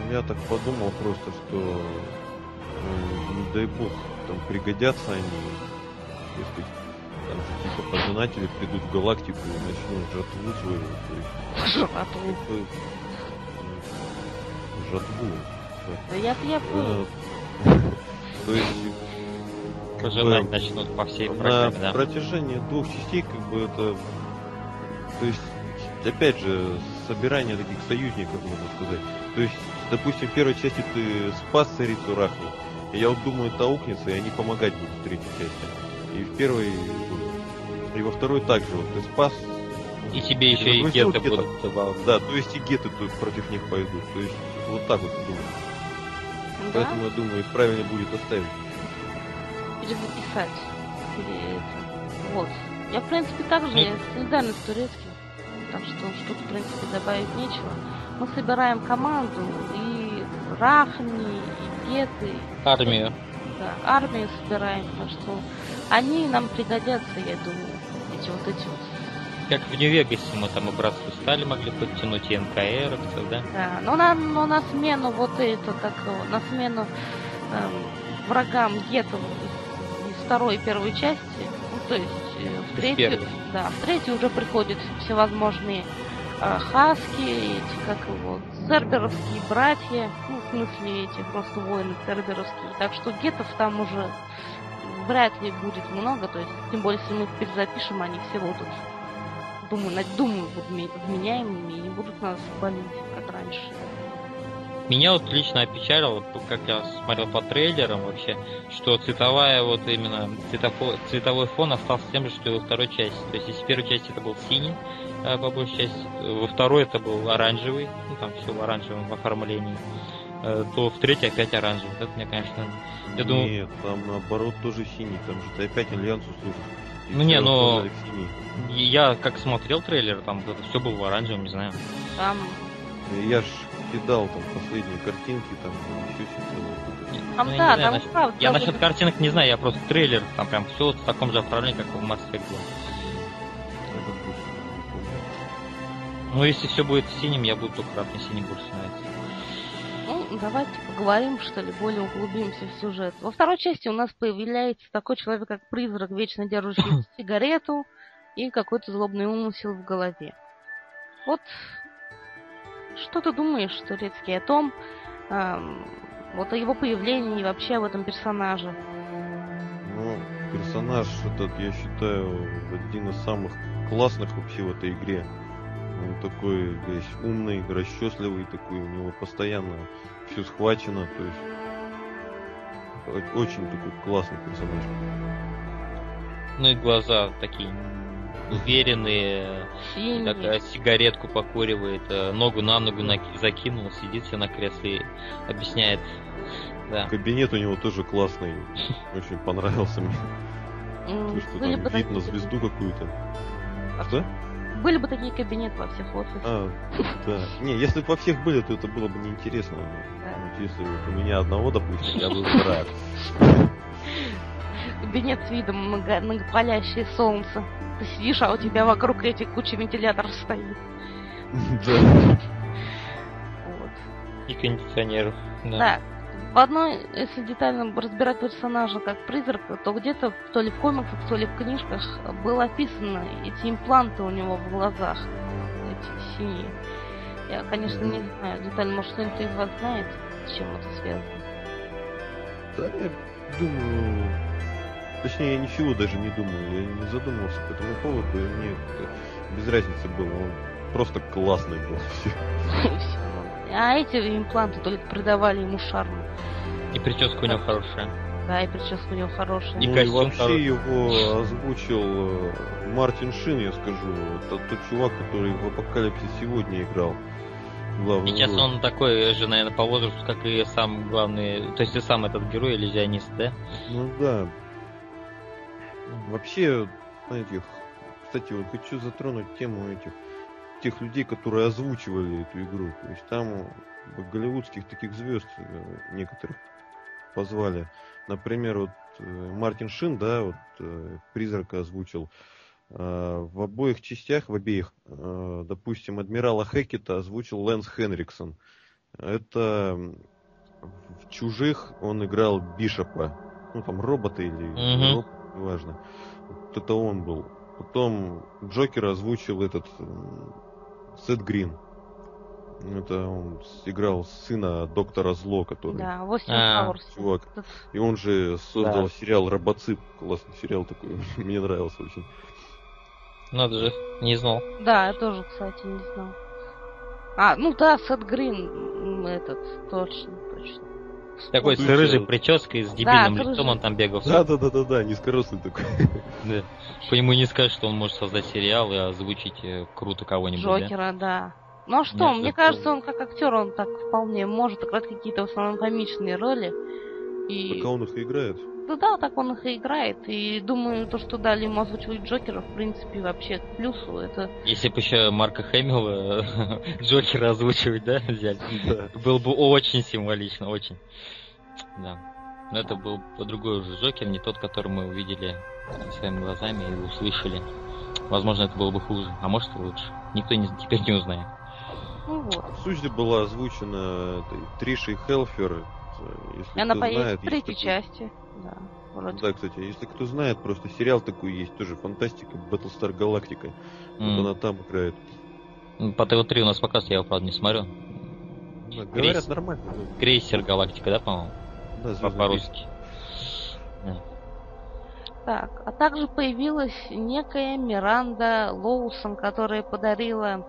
Ну, я так подумал просто, что не дай бог, там пригодятся они, если там же типа пожинатели придут в галактику и начнут жатву свою, бы, м, жатву. Да я, я понял. Э, <laughs> То есть Пожинать бы, начнут по всей на программе, да? протяжении двух частей как бы это то есть опять же собирание таких союзников можно сказать то есть допустим в первой части ты спас царицу Рахни и я вот думаю это аукнется и они помогать будут в третьей части и в первой и во второй также вот ты спас И тебе еще и геты будут добавить. да то есть и геты тут против них пойдут то есть вот так вот думаю Да? поэтому я думаю их правильно будет оставить перезаписать. Или это. Вот. Я, в принципе, также я солидарна с турецким. Так что что-то, в принципе, добавить нечего. Мы собираем команду и Рахни, и Геты, Армию. да, армию собираем, так что они нам пригодятся, я думаю. Эти вот эти вот. Как в Нью-Вегасе мы там Братство Стали могли подтянуть, и НКР, да? Да, но на, но на смену вот это, как на смену эм, врагам гетов из, второй и первой части, ну, то есть э, в третью, да, в третью уже приходят всевозможные э, хаски, эти, как его, церберовские братья, ну, в смысле эти просто воины церберовские, так что гетов там уже вряд ли будет много, то есть, тем более, если мы их перезапишем, они все будут, думаю, думаю, вменяемыми и не будут нас болеть, как раньше. Меня вот лично опечалило, как я смотрел по трейлерам вообще, что цветовая вот именно цветофо- цветовой фон остался тем же, что и во второй части. То есть если в первой части это был синий, по большей части, э, во второй это был оранжевый, ну там все в оранжевом оформлении, э, то в третьей опять оранжевый. Это мне, конечно, я думаю, Нет, там наоборот тоже синий, там же ты опять Альянсу служишь. И Ну не, но- я как смотрел трейлер, там это все было в оранжевом, не знаю. Там, Я ж кидал там последние картинки, там еще все там Ну, я да, там насчет-. Я насчет картинок не знаю, я просто трейлер, там прям все в таком же оформлении, как в Mass Effect 2. Ну, если все будет синим, я буду только рад, мне синий больше нравится. Ну, давайте поговорим, что ли, более углубимся в сюжет. Во второй части у нас появляется такой человек, как призрак, вечно держащий <laughs> сигарету и какой-то злобный умысел в голове. Вот что ты думаешь, Турецкий, о том, эм, вот о его появлении и вообще об этом персонаже? Ну, персонаж этот, я считаю, один из самых классных вообще в этой игре. Он такой весь умный, расчесливый такой, у него постоянно все схвачено, то есть очень такой классный персонаж. Ну и глаза такие уверенные, Синий. такая сигаретку покуривает, э, ногу на ногу наки- закинул, сидит себе на кресле и объясняет. Да. Кабинет у него тоже классный, очень понравился мне. То, что были, там вид на звезду какую-то. Что? Были бы такие кабинеты во всех офисах. А, да. Не, если бы во всех были, то это было бы неинтересно. Да. Вот если вот у меня одного, допустим, я бы рад. <laughs> Кабинет с видом на га- на палящее солнце. Ты сидишь, а у тебя вокруг этих куча вентиляторов стоит. <laughs> Да. Вот. И кондиционеров. Да. Да. В одной, если детально разбирать персонажа как призрака, то где-то, то ли в комиксах, то ли в книжках, было описано эти импланты у него в глазах. Эти синие. Я, конечно, не знаю детально, может, кто-нибудь из вас знает, с чем это связано. Да, я думаю, Точнее, я ничего даже не думал, я не задумывался по этому поводу, и мне без разницы было. Он просто классный был. <laughs> <laughs> А эти импланты только придавали ему шарм. И прическа у него хорошая. Да, и прическа у него хорошая. И ну и вообще хороший. его озвучил э, Мартин Шин, я скажу. Это тот чувак, который в Апокалипсе сегодня играл. Главную Сейчас он такой же, наверное, по возрасту, как и сам главный, то есть и сам этот герой, иллюзионист, да? Ну да. Вообще, знаете, кстати, вот хочу затронуть тему этих тех людей, которые озвучивали эту игру. То есть там голливудских таких звезд э, некоторых позвали. Например, вот э, Мартин Шин, да, вот э, призрака озвучил. В обоих частях, в обеих, допустим, адмирала Хекета озвучил Лэнс Хенриксон. Это в чужих он играл Бишопа. Ну там робота или Мгм. робот, неважно. Вот это он был. Потом Джокера озвучил этот Сет Грин. Это он играл сына доктора Зло, который. Да, 8 А, Пауэрс. чувак. И он же создал Да. сериал Робоцип. Классный сериал такой. <laughs> Мне нравился очень. Надо же, не знал. Да, я тоже, кстати, не знал. А, ну да, Сет Грин, этот, точно, точно. Такой с рыжей прической, с дебильным с лицом он там бегал. Да, да, да, да, да, низкорослый такой. <laughs> Да. По нему не скажешь, что он может создать сериал и озвучить э, круто кого-нибудь. да? Джокера, да. Ну а что, Нет, мне кажется, он как актер, он так вполне может играть какие-то в основном комичные роли. И Пока он их играет. Да, да, так он их и играет. И думаю, то, что дали ему озвучивать Джокера, в принципе, вообще к плюсу. Это Если бы еще Марка Хэмилла <laughs> Джокера озвучивать, да, взять, Да. было бы очень символично, очень. Да. Но это был другой уже Джокер, не тот, который мы увидели своими глазами и услышали. Возможно, это было бы хуже, а может и лучше. Никто не, теперь не узнает. ну вот. Суть была озвучена Тришей Хелфер. Если И она поедет знает, в третьей такой- части. Да, вроде. Да, кстати, если кто знает, просто сериал такой есть, тоже фантастика, Battlestar Galactica. Вот М. она там играет. Ну, По ТВ-3 у нас показ, я его, правда, не смотрю. Да, говорят, Крейс- нормально. да. Крейсер Галактика, да, по-моему? Да, По- «Звездный По-русски. Так, а также появилась некая Миранда Лоусон, которая подарила,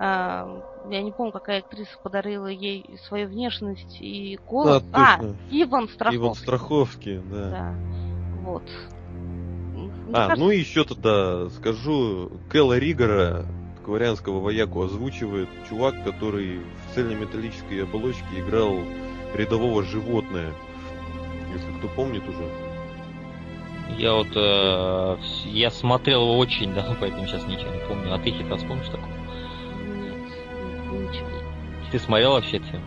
я не помню, какая актриса подарила ей свою внешность и голос. Да, а. Иван крейсер. Страховский. Иван Страховский, да. Да, вот. Мне А, кажется, ну и еще тогда скажу, Кэлла Ригора, кварианского вояку, озвучивает чувак, который в цельнометаллической оболочке играл рядового животное. Если кто помнит уже. Я вот, э, я смотрел его очень давно, поэтому сейчас ничего не помню. А ты хитро вспомнишь такого? Ничего. Ты смотрел вообще это?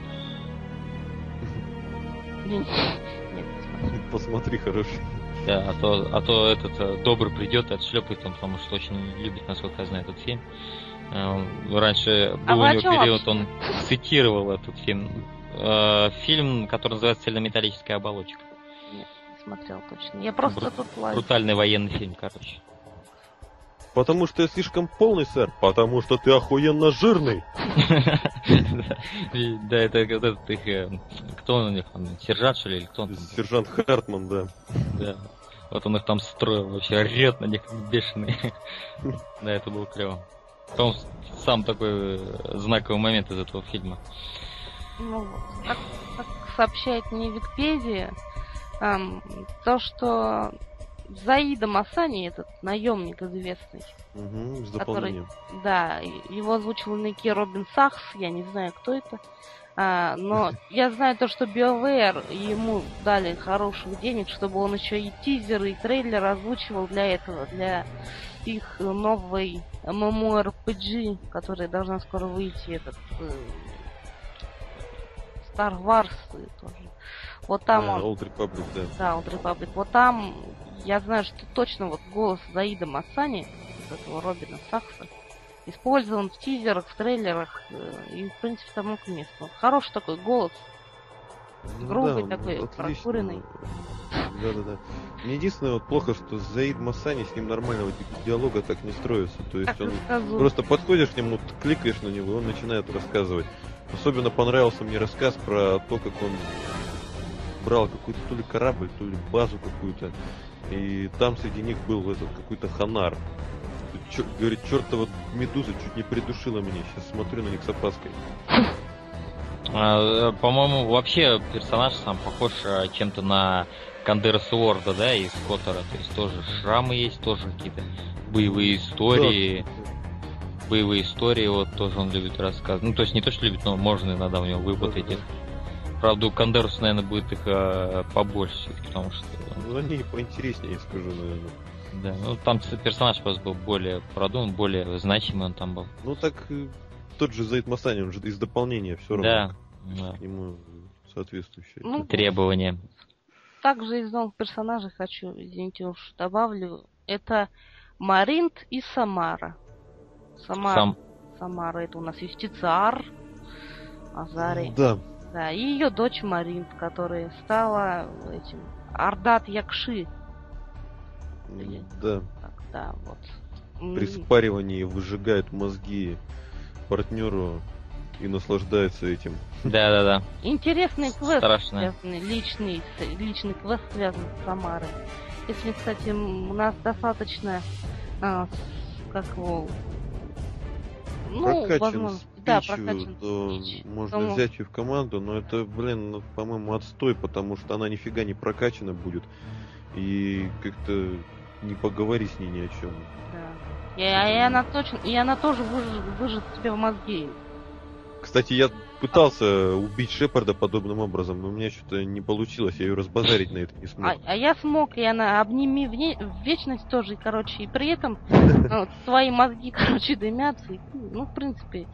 Нет, не. <laughs> Посмотри, хороший. Да, а то, а то этот э, добрый придет и отшлепает он, потому что очень любит, насколько я знаю, этот фильм. Э, Раньше А был вы у него период, он цитировал этот фильм. Э, Фильм, который называется «Цельнометаллическая оболочка». Нет, не смотрел точно. Я просто Бру- тут лайк. Брутальный военный фильм, короче. Потому что я слишком полный, сэр. Потому что ты охуенно жирный. Да, это этот их... э, Кто он у них? Сержант, что ли, или кто он? Сержант Хартман, да. Да. Вот он их там строил, вообще орет на них бешеный. Да, это было клево. По-моему, сам такой э, знаковый момент из этого фильма. Ну вот. Как, как сообщает мне Википедия, ам, то, что Заида Масани, этот наемник известный, Угу, с дополнением. да, и- его озвучил некий Робин Сахс, я не знаю, кто это. А, но <laughs> я знаю то, что BioWare ему дали хороших денег, чтобы он еще и тизер, и трейлер озвучивал для этого, для их новой MMORPG, которая должна скоро выйти, этот э, Star Wars тоже. Вот там А, он, Old Republic, да. да, Old Republic. Вот там я знаю, что точно вот голос Заида Масани, вот этого Робина Сакса, использован в тизерах, в трейлерах, э, и, в принципе, тому к месту. Хороший такой голос. Ну Грубый он такой, отлично. прокуренный. Да-да-да. Мне единственное вот плохо, что Заид Масани с ним нормального ди- диалога так не строится. То есть Как он рассказываю. просто подходишь к нему, кликаешь на него, и он начинает рассказывать. Особенно понравился мне рассказ про то, как он брал какой-то то ли корабль, то ли базу какую-то. И там среди них был этот какой-то Ханар. Чё, говорит, чертова медуза чуть не придушила меня. Сейчас смотрю на них с опаской. А, э, По-моему, вообще персонаж сам похож э, чем-то на Кандера Суорда, да, из Коттера. То есть тоже шрамы есть, тоже какие-то боевые истории. Боевые истории вот тоже он любит рассказывать. Ну, то есть не то, что любит, но можно иногда у него выпутать их. Правда, у Кандеруса, наверное, будет их э, побольше, потому что Ну, они поинтереснее, я скажу, наверное. Да, ну там персонаж просто был более продуман, более значимый он там был. Ну, так э, тот же Заид Масани, он же из дополнения все равно. Да, да. Ему соответствующее. Ну, Требования. также из новых персонажей хочу, извините уж, добавлю. Это Маринт и Самара. Самара, Сам Самара это у нас юстициар Азари. Да. Да, и ее дочь Маринт, которая стала этим Ардат Якши. Или- Да. Так, да, вот. При спаривании выжигают мозги партнеру и наслаждается этим. Да, да, да. Интересный квест Страшно. связанный, личный, с- личный квест связан с Самарой. Если, кстати, у нас достаточно, а, как его, ну, прокачан возможно, да, прокачан то можно Ну, взять ее в команду, но это, блин, по-моему, отстой, потому что она нифига не прокачана будет. И как-то не поговори с ней ни о чем. да. И, и она точно, и она тоже выжжет, выжжет тебе в мозги. Кстати, я пытался убить Шепарда подобным образом, но у меня что-то не получилось, я ее разбазарить на это не смог. А, а я смог, и она обними в, не- в вечность тоже, и, короче, и при этом <laughs> ну, твои мозги, <laughs> короче, дымятся, и, ну, в принципе,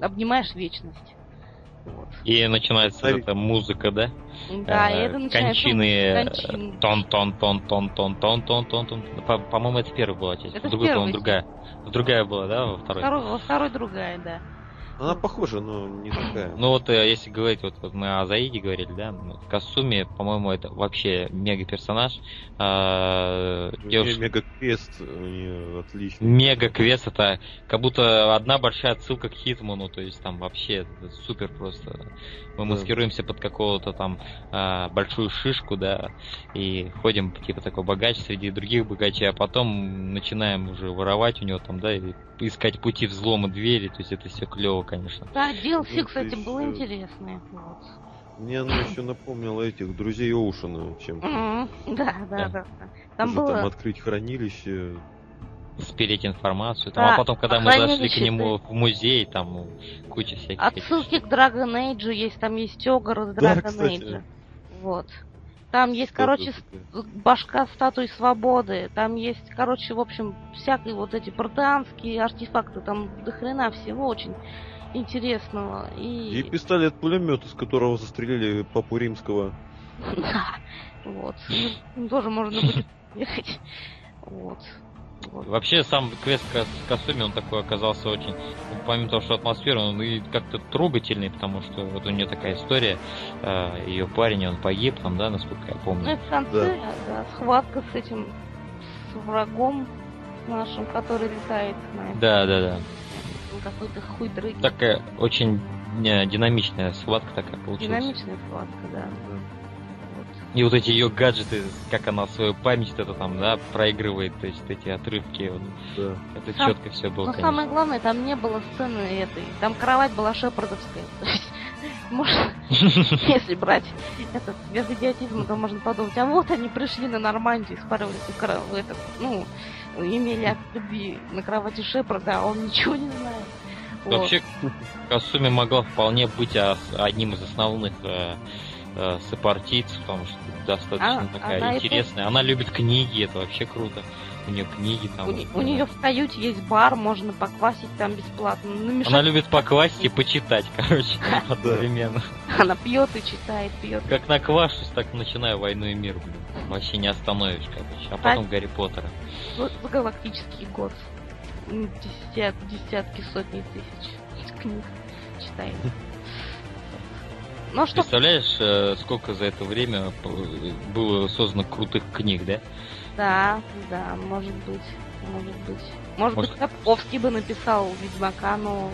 обнимаешь вечность. Вот. И начинается вот эта музыка, да? Да, и Э, это начинается... кончины, тон тон тон тон тон тон тон тон тон По- По-моему, это первая была часть. Это В другой, по-моему, другая. Другая была, да, во второй? Второй, во второй другая, да. Она похожа, но не такая. Ну вот, э, если говорить, вот, вот мы о Заиде говорили, да, ну, в Касуме, по-моему, это вообще мега персонаж. А, девушка- у нее отличный. Мега квест это как будто одна большая отсылка к Хитману, то есть там вообще супер просто. Мы Да. маскируемся под какого-то там а, большую шишку, да, и ходим типа такой богач среди других богачей, а потом начинаем уже воровать у него там, да, и искать пути взлома двери, то есть это все клево, конечно. Да, DLC, Ну, кстати, есть, было э, интересное. Вот. Мне она еще напомнила этих друзей Оушена чем-то. Да, да, Да. Там Тоже было... там открыть хранилище. Спереть информацию. Там, Да, а потом, когда мы зашли к нему в музей, там куча всяких. этих Отсылки к Dragon Age есть, там есть Огр из Да, Dragon кстати. Age. Вот. Там есть, Что-то короче, с- башка статуи свободы. Там есть, короче, в общем, всякие вот эти протеанские артефакты. Там до хрена всего очень интересного. И И... пистолет-пулемет, из которого застрелили папу римского. <laughs> Да. Вот. Тоже можно будет ехать. Вот. Вообще сам квест Кас- Касуми, он такой оказался очень, ну, помимо того, что атмосфера, он и как-то трогательный, потому что вот у нее такая история, ее парень, он погиб там, да, насколько я Ну, помню. и в конце, да, схватка с этим, с врагом нашим, который летает, знаешь, Да, да, да. какой-то хуй дрыги. Такая очень э, динамичная схватка такая получилась. Динамичная схватка, да. И вот эти ее гаджеты, как она свою память это там, да, проигрывает, то есть эти отрывки, вот, Да. это Сам- четко все было, Но конечно. самое главное, там не было сцены этой. Там кровать была шепардовская. <laughs> То есть, Можно, <laughs> если брать этот без идиотизма, то можно подумать, а вот они пришли на Нормандию, в этот, ну, имели акт любви на кровати Шепарда, а он ничего не знает. Вообще, Касуми могла вполне быть одним из основных э, сопартийцев, потому что достаточно А, такая она интересная. Она любит книги, это вообще круто. У нее книги там. У, не- у нее в каюте есть бар, можно поквасить там бесплатно. Намешать. Она любит поквасить и почитать, <laughs> короче, <laughs> одновременно. Она пьет и читает, пьет. Как наквашусь, так начинаю войну и мир, блин. Вообще не остановишь, короче. А потом Гарри Поттера. Вот галактический год. Десят, десятки, сотни тысяч книг читает. <laughs> Ну а что, Представляешь, э, сколько за это время было создано крутых книг, да? да, да, может быть, может быть. Может, Может- быть, Сапковский бы написал Ведьмака, но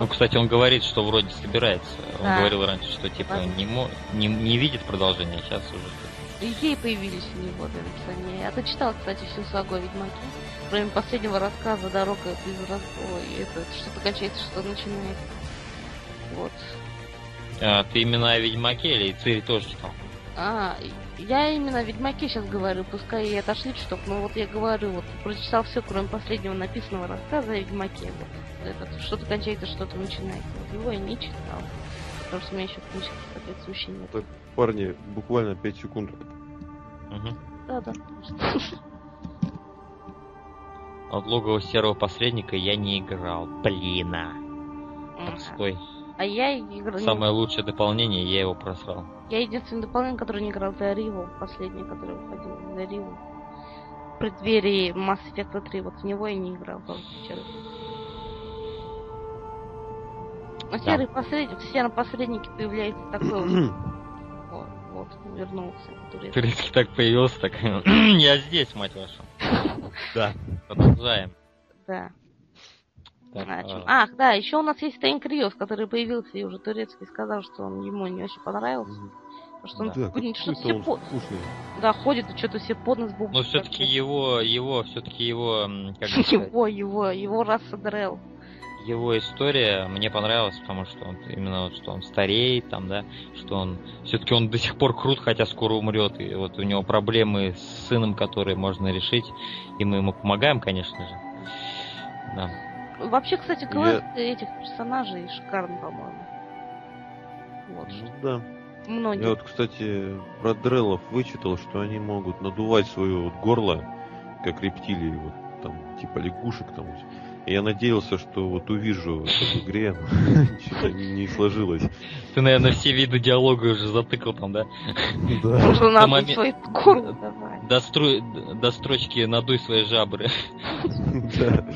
Ну, кстати, он говорит, что вроде собирается. Он Да. говорил раньше, что типа Ладно. не, мо- не, не видит продолжения, сейчас уже идеи появились у него для написания. Я-то читал, кстати, всю сагу о Ведьмаке. Кроме последнего рассказа «Дорога без раз...» Ой, это что-то кончается, что начинается. Вот. А, ты именно о Ведьмаке или Цири тоже читал? А, я именно о Ведьмаке сейчас говорю, пускай и отошли чуток, но вот я говорю, вот прочитал все, кроме последнего написанного рассказа о Ведьмаке. Вот, это, что-то кончается, что-то начинается. Вот его я не читал. Потому что у меня еще книжки соответствующей нет. Так, парни, буквально 5 секунд. Угу. Да-да. От логово серого посредника я не играл. Блин. Так, Ага. А я играл... Самое лучшее дополнение, я его просрал. Я единственный дополнение, который не играл, это Риву, последний, который выходил, за Риву. В преддверии Mass Effect 3, вот в него я не играл, только вчера. А серый посредник, в сером посреднике появляется такой вот, <clears throat> вот, вот, вернулся. турецкий. Турецкий так появился, так <clears throat> я здесь, мать вашу. <laughs> Да, <laughs> продолжаем. Да. Так, А, чем- Ах, да, еще у нас есть Тейн Криос, который появился и уже турецкий сказал, что он ему не очень понравился. Потому что он Да. Будет что-то все он по... скучный. Да, ходит и что-то все под нос бубнит. Но все-таки его, его, все-таки его, как Его, его, его раса Дрел. его история мне понравилась, потому что он именно вот, что он стареет, там, да, что он все-таки он до сих пор крут, хотя скоро умрет, и вот у него проблемы с сыном, которые можно решить, и мы ему помогаем, конечно же. Да. Вообще, кстати, квест этих персонажей шикарный, по-моему. Вот. Ну да. Многие. Я вот, кстати, про дрелов вычитал, что они могут надувать свое вот горло, как рептилии, вот там, типа лягушек там. Я надеялся, что вот увижу в игре, но <laughs> что-то не сложилось. Ты, наверное, все виды диалога уже затыкал там, да? Да. Уже надо момент- свои горло давать. До, стру- до строчки надуй свои жабры. Да.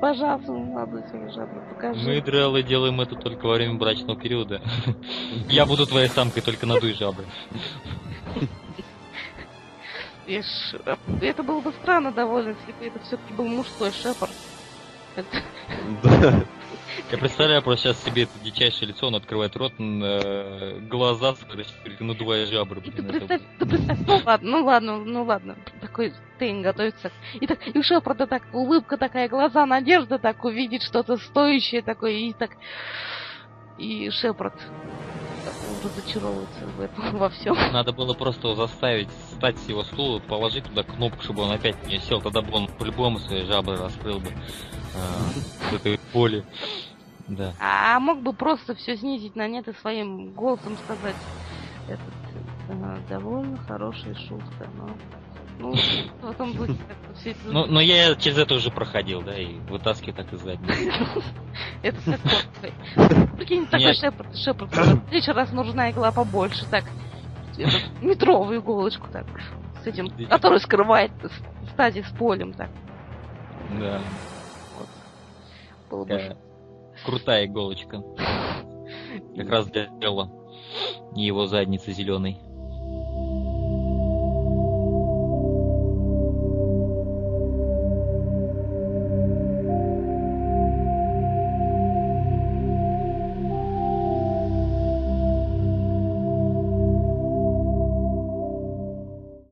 Пожалуйста, надо свои жабры покажи. Мы, дрелы, делаем это только во время брачного периода. Я буду твоей самкой, только надуй жабры. Видишь, это было бы странно довольно, если бы это все-таки был мужской шепард. Да. Я представляю просто сейчас себе это дичайшее лицо, он открывает рот, э, глаза свои, надувая жабры. И ты представь, ты представь, ну ладно, ну ладно, ну ладно. Такой Тейн готовится. И так, и у Шепарда так, улыбка такая, глаза, надежда так увидеть что-то стоящее такое, и так... И Шепард разочаровывается в этом, <laughs> во всем. Надо было просто его заставить встать с его стула, положить туда кнопку, чтобы он опять не сел. Тогда бы он по-любому свои жабры раскрыл бы а, с этой боли. Да. А мог бы просто все снизить на нет и своим голосом сказать этот, э, довольно хорошая шутка, но... Ну, все это... Ну, но я через это уже проходил, да, и вытаскиваю так из задницы. <laughs> Это саккорд такой. Прикинь, такой шепот, шепот. В следующий раз нужна игла побольше, так. метровую иголочку, так. С этим, который скрывает стадии с полем, так. Да. Вот. Было бы крутая иголочка. Как раз для тела. И его задницы зеленой.